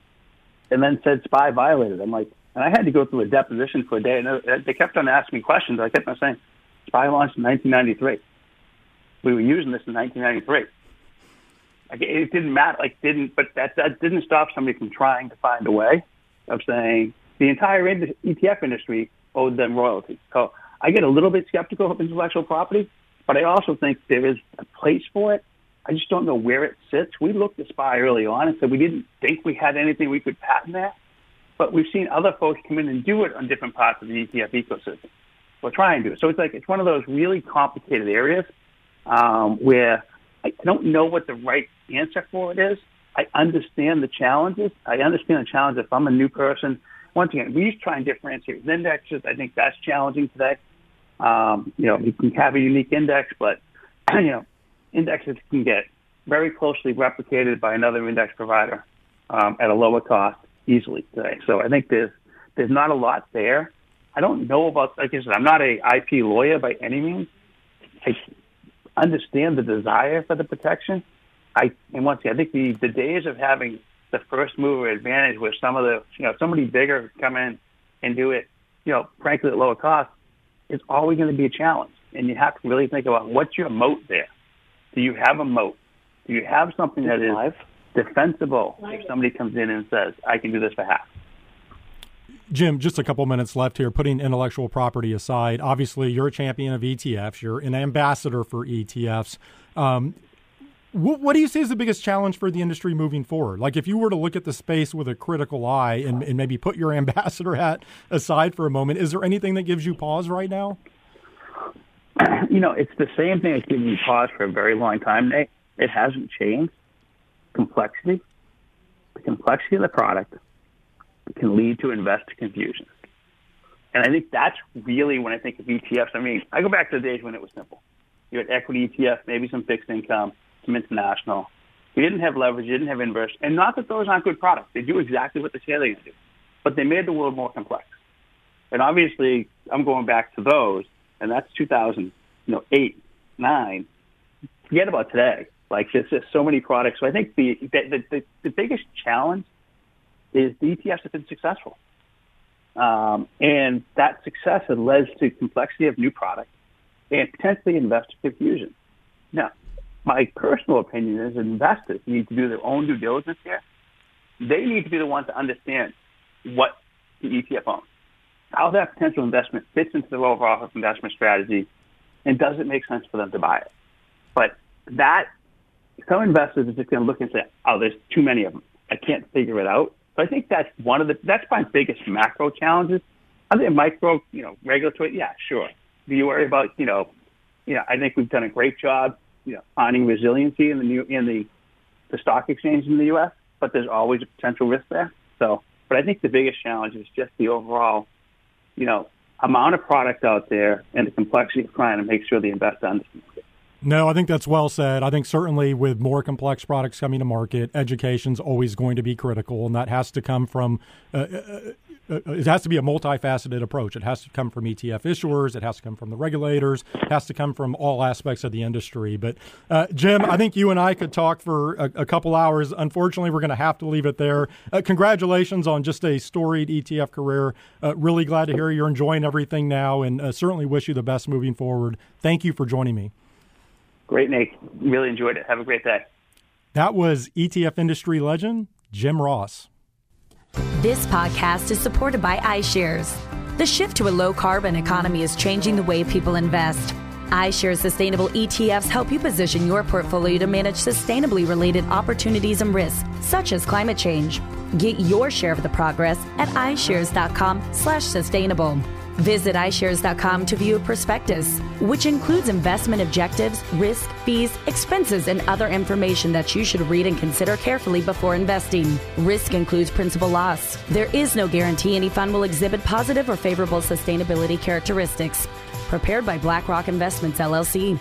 S7: and then said SPY violated. I'm like, and I had to go through a deposition for a day, and they kept on asking me questions. I kept on saying, SPY launched in 1993. We were using this in 1993. Like, it didn't matter, like didn't, but that that didn't stop somebody from trying to find a way of saying the entire ETF industry owed them royalties. So I get a little bit skeptical of intellectual property, but I also think there is a place for it I just don't know where it sits. We looked at SPY early on and said we didn't think we had anything we could patent that, but we've seen other folks come in and do it on different parts of the ETF ecosystem. We're trying to. Do it. So it's like it's one of those really complicated areas. um, where I don't know what the right answer for it is. I understand the challenges. I understand the challenge if I'm a new person. Once again, we try and differentiate with indexes. I think that's challenging today. Um, you know, you can have a unique index, but you know, indexes can get very closely replicated by another index provider um, at a lower cost easily today. So I think there's there's not a lot there. I don't know about like I said, I'm not a IP lawyer by any means. I understand the desire for the protection. I and once again, I think the the days of having the first mover advantage where some of the you know somebody bigger come in and do it, you know, frankly at lower cost, is always going to be a challenge. And you have to really think about what's your moat there. Do you have a moat? Do you have something that is defensible if somebody comes in and says, I can do this for half?
S4: Jim, just a couple minutes left here. Putting intellectual property aside, obviously you're a champion of ETFs. You're an ambassador for ETFs. Um, what, what, do you see as the biggest challenge for the industry moving forward? Like, if you were to look at the space with a critical eye and, and maybe put your ambassador hat aside for a moment, is there anything that gives you pause right now?
S7: You know, it's the same thing that's given me pause for a very long time, Nate. It hasn't changed. Complexity, the complexity of the product can lead to investor confusion. And I think that's really when I think of ETFs. I mean, I go back to the days when it was simple. You had equity ETF, maybe some fixed income, some international. You didn't have leverage, you didn't have inverse. And not that those aren't good products. They do exactly what they say do. But they made the world more complex. And obviously, I'm going back to those, and that's 2000, you know, eight, nine. Forget about today. Like there's just so many products. So I think the the, the, the biggest challenge is the ETFs have been successful. Um, and that success has led to complexity of new products and potentially investor confusion. Now, my personal opinion is investors need to do their own due diligence here. They need to be the ones to understand what the ETF owns, how that potential investment fits into their overall investment strategy, and does it make sense for them to buy it. But that some investors are just going to look and say, "Oh, there's too many of them. I can't figure it out." So I think that's one of the that's my biggest macro challenges. I think micro, you know, regulatory, yeah, sure. Do you worry about, you know, you know, I think we've done a great job, you know, finding resiliency in the new in the the stock exchange in the U.S. But there's always a potential risk there. So, but I think the biggest challenge is just the overall, you know, amount of product out there and the complexity of trying to make sure the investor understands it.
S4: No, I think that's well said. I think certainly with more complex products coming to market, education's always going to be critical, and that has to come from. Uh, uh, it has to be a multifaceted approach. It has to come from ETF issuers. It has to come from the regulators. It has to come from all aspects of the industry. But uh, Jim, I think you and I could talk for a, a couple hours. Unfortunately, we're going to have to leave it there. Uh, congratulations on just a storied ETF career. Uh, really glad to hear you're enjoying everything now, and certainly wish you the best moving forward. Thank you for joining me.
S7: Great, Nate. Really enjoyed it. Have a great day.
S4: That was ETF industry legend Jim Ross.
S1: This podcast is supported by iShares. The shift to a low carbon economy is changing the way people invest. iShares sustainable ETFs help you position your portfolio to manage sustainably related opportunities and risks, such as climate change. Get your share of the progress at iShares.com/sustainable. Visit iShares.com to view a prospectus, which includes investment objectives, risk, fees, expenses, and other information that you should read and consider carefully before investing. Risk includes principal loss. There is no guarantee any fund will exhibit positive or favorable sustainability characteristics. Prepared by BlackRock Investments, LLC.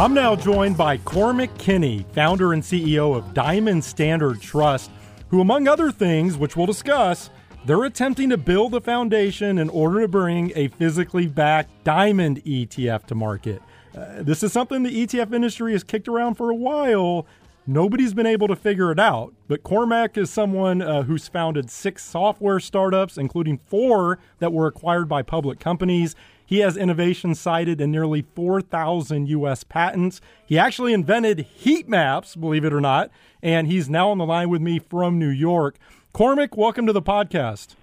S4: I'm now joined by Cormac Kinney, founder and CEO of Diamond Standard Trust, who, among other things, which we'll discuss, they're attempting to build a foundation in order to bring a physically backed diamond ETF to market. Uh, this is something the ETF industry has kicked around for a while. Nobody's been able to figure it out, but Cormac is someone uh, who's founded six software startups, including four that were acquired by public companies. He has innovation cited in nearly 4,000 U.S. patents. He actually invented heat maps, believe it or not, and he's now on the line with me from New York. Cormac, welcome to the podcast.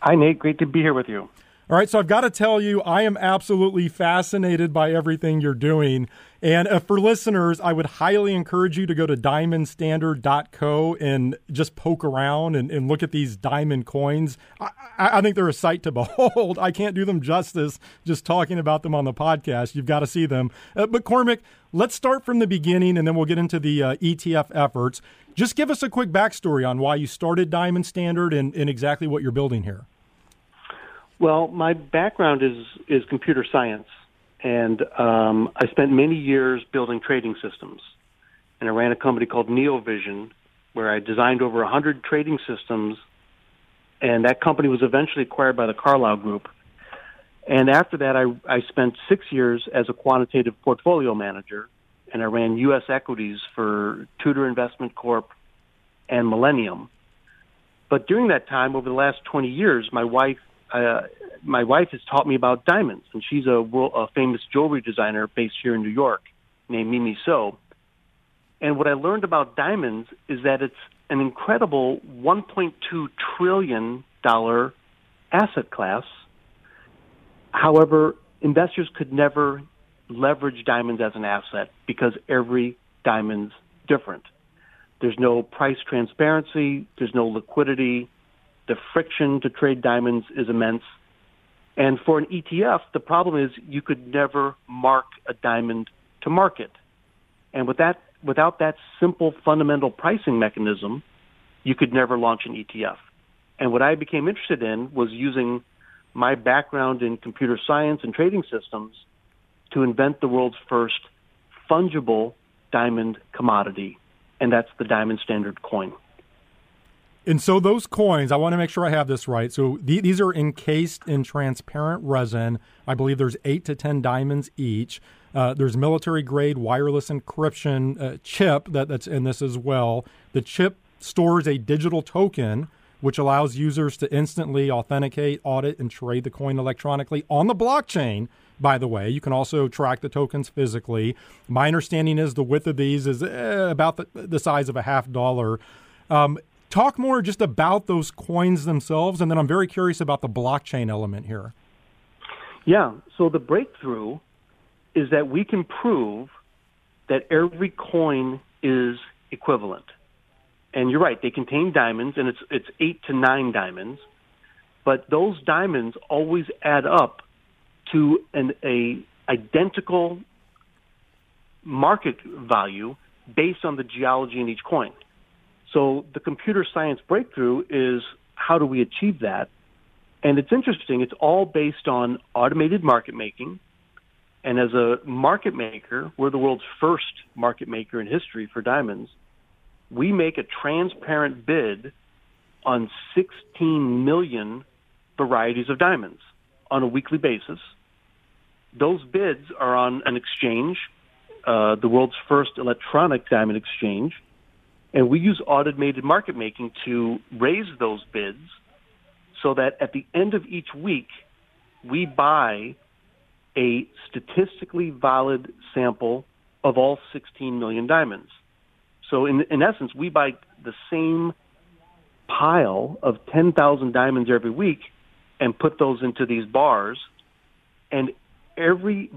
S8: Hi, Nate. Great to be here with you.
S4: All right, so I've got to tell you, I am absolutely fascinated by everything you're doing. And uh, for listeners, I would highly encourage you to go to diamondstandard.co and just poke around and, and look at these diamond coins. I, I, think they're a sight to behold. I can't do them justice just talking about them on the podcast. You've got to see them. Uh, but, Cormac, let's start from the beginning and then we'll get into the uh, ETF efforts. Just give us a quick backstory on why you started Diamond Standard and, and exactly what you're building here.
S8: Well, my background is is computer science, and um, I spent many years building trading systems. And I ran a company called NeoVision, where I designed over a hundred trading systems. And that company was eventually acquired by the Carlyle Group. And after that, I, I spent six years as a quantitative portfolio manager, and I ran U.S. equities for Tudor Investment Corp and Millennium. But during that time, over the last 20 years, my wife uh, my wife has taught me about diamonds, and she's a, world, a famous jewelry designer based here in New York named Mimi So. And what I learned about diamonds is that it's an incredible 1.2 trillion dollar asset class. However, investors could never leverage diamonds as an asset because every diamond's different. There's no price transparency, there's no liquidity, the friction to trade diamonds is immense. And for an ETF, the problem is you could never mark a diamond to market. And with that, without that simple fundamental pricing mechanism, you could never launch an ETF. And what I became interested in was using my background in computer science and trading systems to invent the world's first fungible diamond commodity, and that's the diamond standard coin.
S4: And so those coins, I want to make sure I have this right. So th- these are encased in transparent resin. I believe there's eight to ten diamonds each. Uh, there's military grade wireless encryption uh, chip that, that's in this as well. The chip stores a digital token, which allows users to instantly authenticate, audit, and trade the coin electronically on the blockchain. By the way, you can also track the tokens physically. My understanding is the width of these is eh, about the, the size of a half dollar. Um, talk more just about those coins themselves, and then I'm very curious about the blockchain element here.
S8: Yeah. So the breakthrough is that we can prove that every coin is equivalent. And you're right; they contain diamonds, and it's it's eight to nine diamonds. But those diamonds always add up to an a identical market value based on the geology in each coin. So the computer science breakthrough is how do we achieve that? And it's interesting. It's all based on automated market making. And as a market maker, we're the world's first market maker in history for diamonds. We make a transparent bid on 16 million varieties of diamonds on a weekly basis. Those bids are on an exchange, uh, the world's first electronic diamond exchange, and we use automated market making to raise those bids so that at the end of each week, we buy a statistically valid sample of all 16 million diamonds. So in, in essence, we buy the same pile of 10,000 diamonds every week and put those into these bars. And every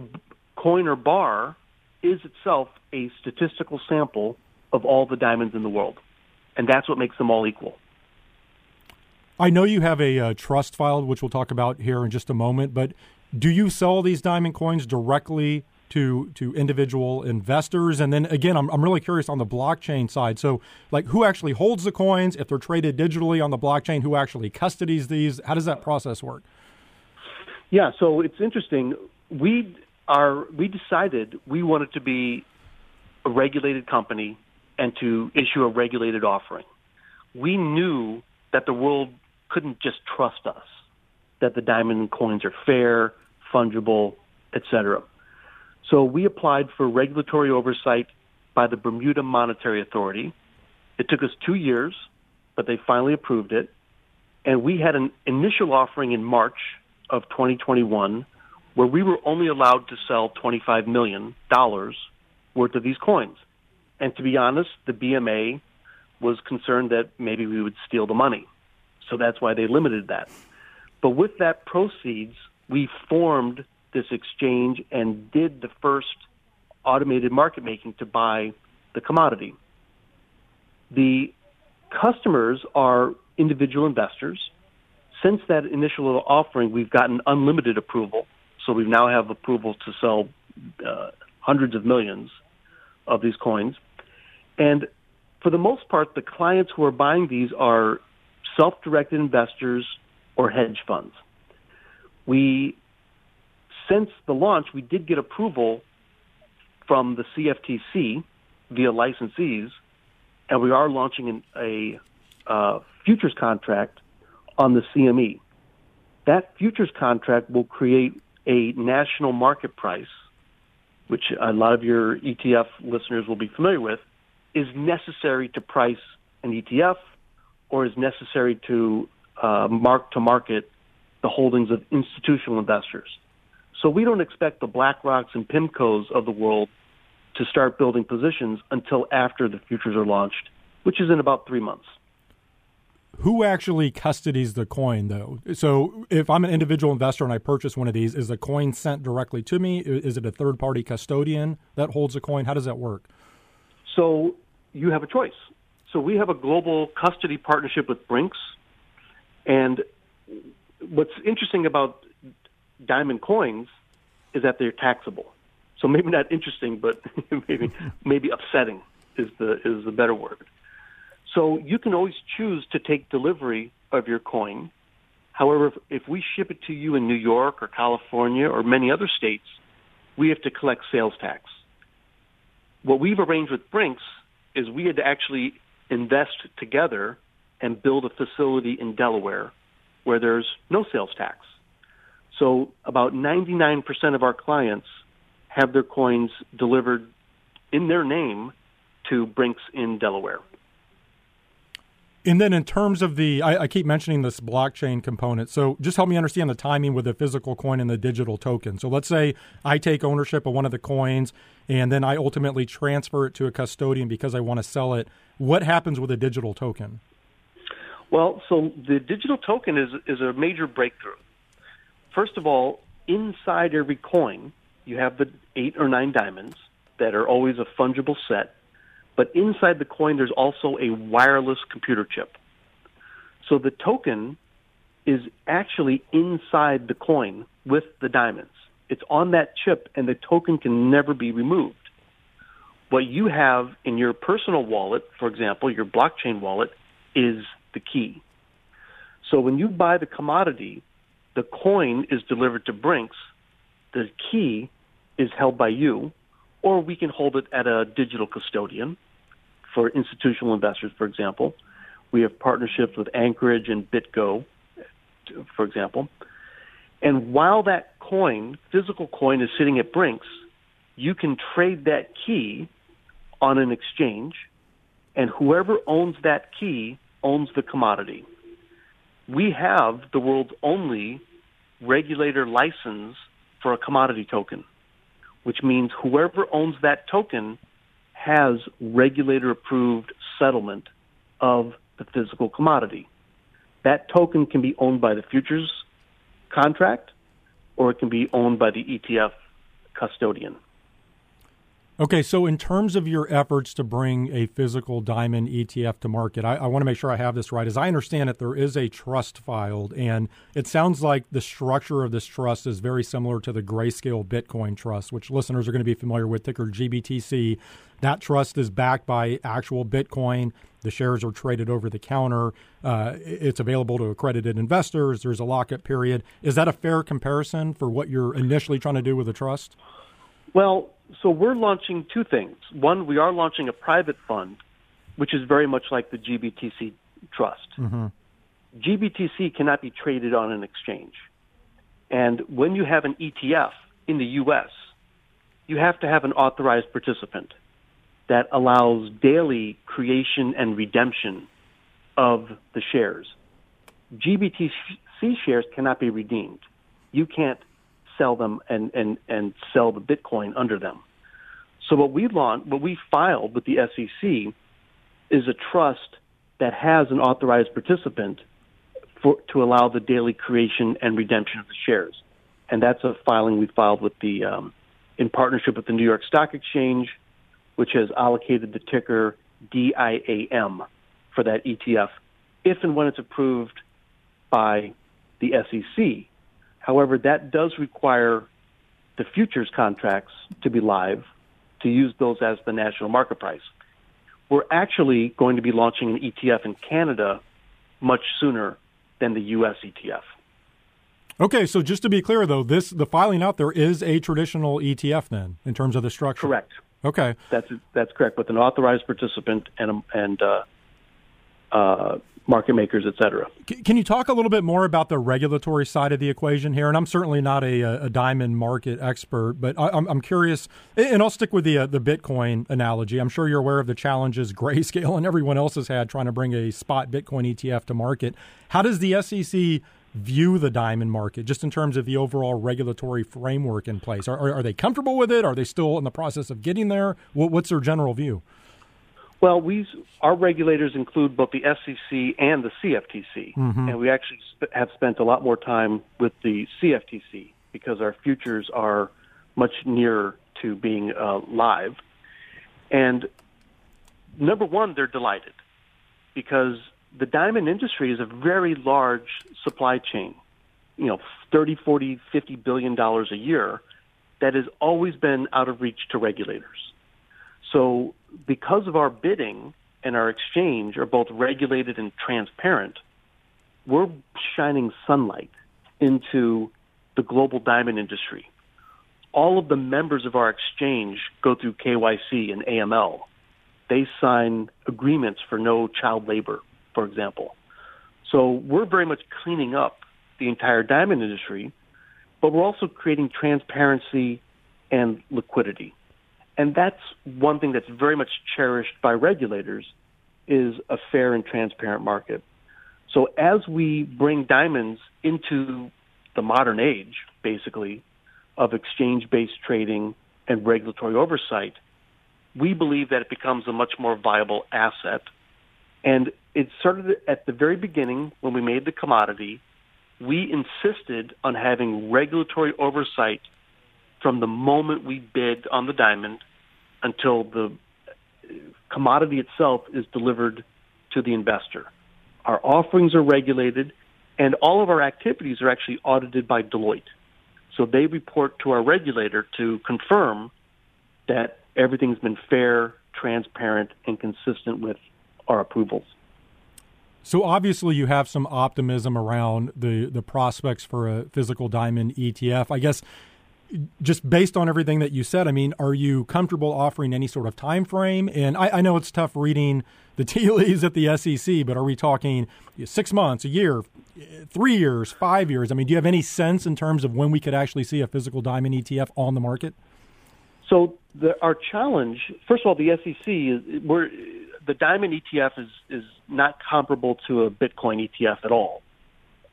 S8: coin or bar is itself a statistical sample of all the diamonds in the world. And that's what makes them all equal.
S4: I know you have a uh, trust filed, which we'll talk about here in just a moment, but do you sell these diamond coins directly to to individual investors? And then again, I'm, I'm really curious on the blockchain side. So, like, who actually holds the coins? If they're traded digitally on the blockchain, who actually custodies these? How does that process work?
S8: Yeah, so it's interesting. We are we decided we wanted to be a regulated company and to issue a regulated offering. We knew that the world couldn't just trust us, that the diamond coins are fair, fungible, etc. So we applied for regulatory oversight by the Bermuda Monetary Authority. It took us two years, but they finally approved it. And we had an initial offering in March of 2021 where we were only allowed to sell $25 million worth of these coins. And to be honest, the BMA was concerned that maybe we would steal the money. So that's why they limited that. But with that proceeds, we formed this exchange and did the first automated market making to buy the commodity. The customers are individual investors. Since that initial offering, we've gotten unlimited approval. So we now have approval to sell uh, hundreds of millions of these coins. And for the most part, the clients who are buying these are self-directed investors or hedge funds. We, since the launch, we did get approval from the CFTC via licensees, and we are launching an, a uh, futures contract on the CME. That futures contract will create a national market price, which a lot of your ETF listeners will be familiar with, is necessary to price an ETF or is necessary to uh, mark to market the holdings of institutional investors. So we don't expect the BlackRocks and PIMCOs of the world to start building positions until after the futures are launched, which is in about three months.
S4: Who actually custodies the coin, though? So, if I'm an individual investor and I purchase one of these, is the coin sent directly to me? Is it a third party custodian that holds the coin? How does that work?
S8: So, you have a choice. So, we have a global custody partnership with Brinks. And what's interesting about diamond coins is that they're taxable. So maybe not interesting, but maybe maybe upsetting is the is the better word. So you can always choose to take delivery of your coin. However, if, if we ship it to you in New York or California or many other states, we have to collect sales tax. What we've arranged with Brinks is we had to actually invest together and build a facility in Delaware where there's no sales tax. So about 99% of our clients have their coins delivered in their name to Brinks in Delaware.
S4: And then in terms of the, I, I, keep mentioning this blockchain component. So just help me understand the timing with the physical coin and the digital token. So let's say I take ownership of one of the coins and then I ultimately transfer it to a custodian because I want to sell it. What happens with a digital token?
S8: Well, so the digital token is, is a major breakthrough. First of all, inside every coin, you have the eight or nine diamonds that are always a fungible set, but inside the coin there's also a wireless computer chip. So the token is actually inside the coin with the diamonds. It's on that chip and the token can never be removed. What you have in your personal wallet, for example, your blockchain wallet, is the key. So when you buy the commodity, the coin is delivered to Brinks. The key is held by you, or we can hold it at a digital custodian for institutional investors, for example. We have partnerships with Anchorage and BitGo, for example. And while that coin, physical coin, is sitting at Brinks, you can trade that key on an exchange, and whoever owns that key owns the commodity. We have the world's only regulator license for a commodity token which means whoever owns that token has regulator approved settlement of the physical commodity. That token can be owned by the futures contract or it can be owned by the ETF custodian.
S4: Okay, so in terms of your efforts to bring a physical diamond ETF to market, I, I want to make sure I have this right. As I understand it, there is a trust filed, and it sounds like the structure of this trust is very similar to the Grayscale Bitcoin Trust, which listeners are going to be familiar with, ticker GBTC. That trust is backed by actual Bitcoin. The shares are traded over the counter. Uh, it's available to accredited investors. There's a lockup period. Is that a fair comparison for what you're initially trying to do with the trust?
S8: Well, so we're launching two things. One, we are launching a private fund, which is very much like the GBTC trust. Mm-hmm. GBTC cannot be traded on an exchange. And when you have an ETF in the U.S., you have to have an authorized participant that allows daily creation and redemption of the shares. GBTC shares cannot be redeemed. You can't sell them and, and, and sell the Bitcoin under them. So what we launched, what we filed with the SEC is a trust that has an authorized participant for, to allow the daily creation and redemption of the shares. And that's a filing we filed with the, um, in partnership with the New York Stock Exchange, which has allocated the ticker DIAM for that ETF if and when it's approved by the SEC. However, that does require the futures contracts to be live to use those as the national market price. We're actually going to be launching an ETF in Canada much sooner than the U.S. ETF.
S4: Okay, so just to be clear, though, this the filing out there is a traditional ETF then in terms of the structure.
S8: Correct.
S4: Okay,
S8: that's that's correct. With an authorized participant and and uh, uh, market makers, et cetera.
S4: Can you talk a little bit more about the regulatory side of the equation here? And I'm certainly not a, a diamond market expert, but I, am curious, and I'll stick with the uh, the Bitcoin analogy. I'm sure you're aware of the challenges Grayscale and everyone else has had trying to bring a spot Bitcoin ETF to market. How does the SEC view the diamond market, just in terms of the overall regulatory framework in place? Are, are, are they comfortable with it? Are they still in the process of getting there? What, what's their general view?
S8: Well, we our regulators include both the SEC and the CFTC, mm-hmm. and we actually sp- have spent a lot more time with the CFTC because our futures are much nearer to being uh, live. And number one, they're delighted because the diamond industry is a very large supply chain. You know, 30, 40, 50 billion dollars a year that has always been out of reach to regulators. So because of our bidding and our exchange are both regulated and transparent, we're shining sunlight into the global diamond industry. All of the members of our exchange go through KYC and AML. They sign agreements for no child labor, for example. So we're very much cleaning up the entire diamond industry, but we're also creating transparency and liquidity. And that's one thing that's very much cherished by regulators is a fair and transparent market. So as we bring diamonds into the modern age, basically, of exchange-based trading and regulatory oversight, we believe that it becomes a much more viable asset. And it started at the very beginning when we made the commodity. We insisted on having regulatory oversight from the moment we bid on the diamond until the commodity itself is delivered to the investor. Our offerings are regulated, and all of our activities are actually audited by Deloitte. So they report to our regulator to confirm that everything's been fair, transparent, and consistent with our approvals.
S4: So obviously, you have some optimism around the the prospects for a physical diamond ETF. I guess just based on everything that you said, I mean, are you comfortable offering any sort of time frame? And I, I know it's tough reading the tea leaves at the SEC, but are we talking six months, a year, three years, five years? I mean, do you have any sense in terms of when we could actually see a physical diamond ETF on the market?
S8: So the, our challenge, first of all, the SEC is we're the diamond ETF is is not comparable to a Bitcoin ETF at all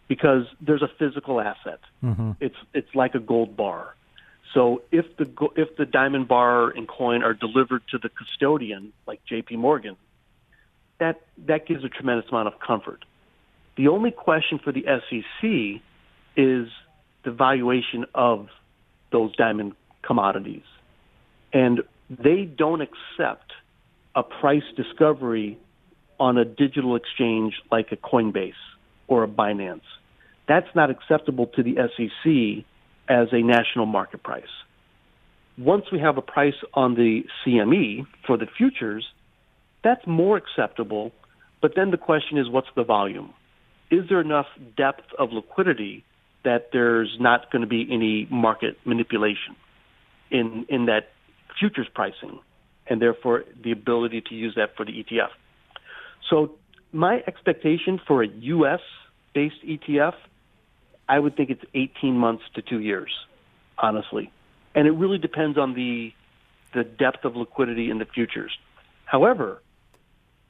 S8: because there's a physical asset. Mm-hmm. It's it's like a gold bar. So if the if the diamond bar and coin are delivered to the custodian, like J.P. Morgan, that that gives a tremendous amount of comfort. The only question for the SEC is the valuation of those diamond commodities, and they don't accept a price discovery on a digital exchange like a Coinbase or a Binance. That's not acceptable to the SEC as a national market price. Once we have a price on the CME for the futures, that's more acceptable. But then the question is, what's the volume? Is there enough depth of liquidity that there's not going to be any market manipulation in, in that futures pricing and therefore the ability to use that for the ETF? So my expectation for a U.S. based ETF I would think it's 18 months to two years, honestly. And it really depends on the the depth of liquidity in the futures. However,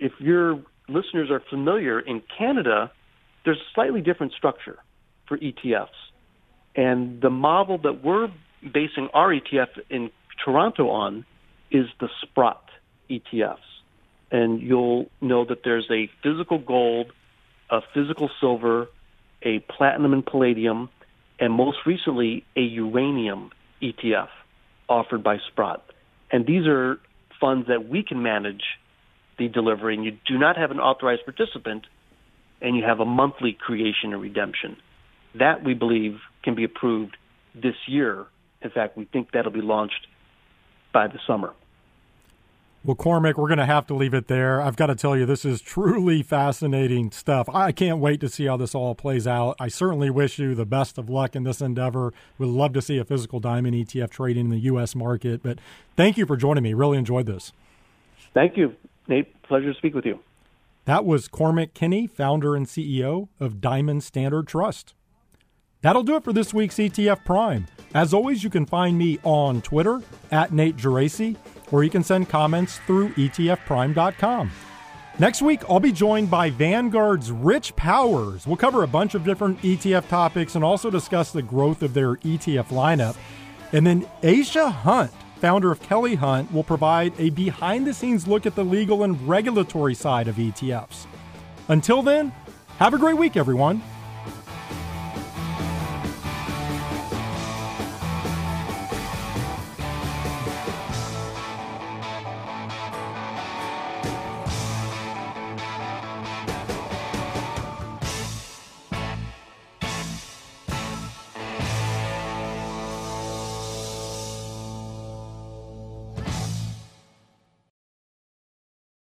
S8: if your listeners are familiar, in Canada, there's a slightly different structure for ETFs. And the model that we're basing our ETF in Toronto on is the Sprott ETFs. And you'll know that there's a physical gold, a physical silver, a platinum and palladium, and most recently a uranium ETF offered by Sprott. And these are funds that we can manage the delivery, and you do not have an authorized participant, and you have a monthly creation and redemption. That we believe can be approved this year. In fact, we think that'll be launched by the summer.
S4: Well, Cormac, we're going to have to leave it there. I've got to tell you, this is truly fascinating stuff. I can't wait to see how this all plays out. I certainly wish you the best of luck in this endeavor. We'd love to see a physical diamond ETF trading in the U.S. market. But thank you for joining me. Really enjoyed this.
S8: Thank you, Nate. Pleasure to speak with you.
S4: That was Cormac Kinney, founder and CEO of Diamond Standard Trust. That'll do it for this week's ETF Prime. As always, you can find me on Twitter at Nate Geraci or you can send comments through etfprime.com. Next week, I'll be joined by Vanguard's Rich Powers. We'll cover a bunch of different ETF topics and also discuss the growth of their ETF lineup. And then Aisha Hunt, founder of Kelley Hunt, will provide a behind the scenes look at the legal and regulatory side of ETFs. Until then, have a great week, everyone.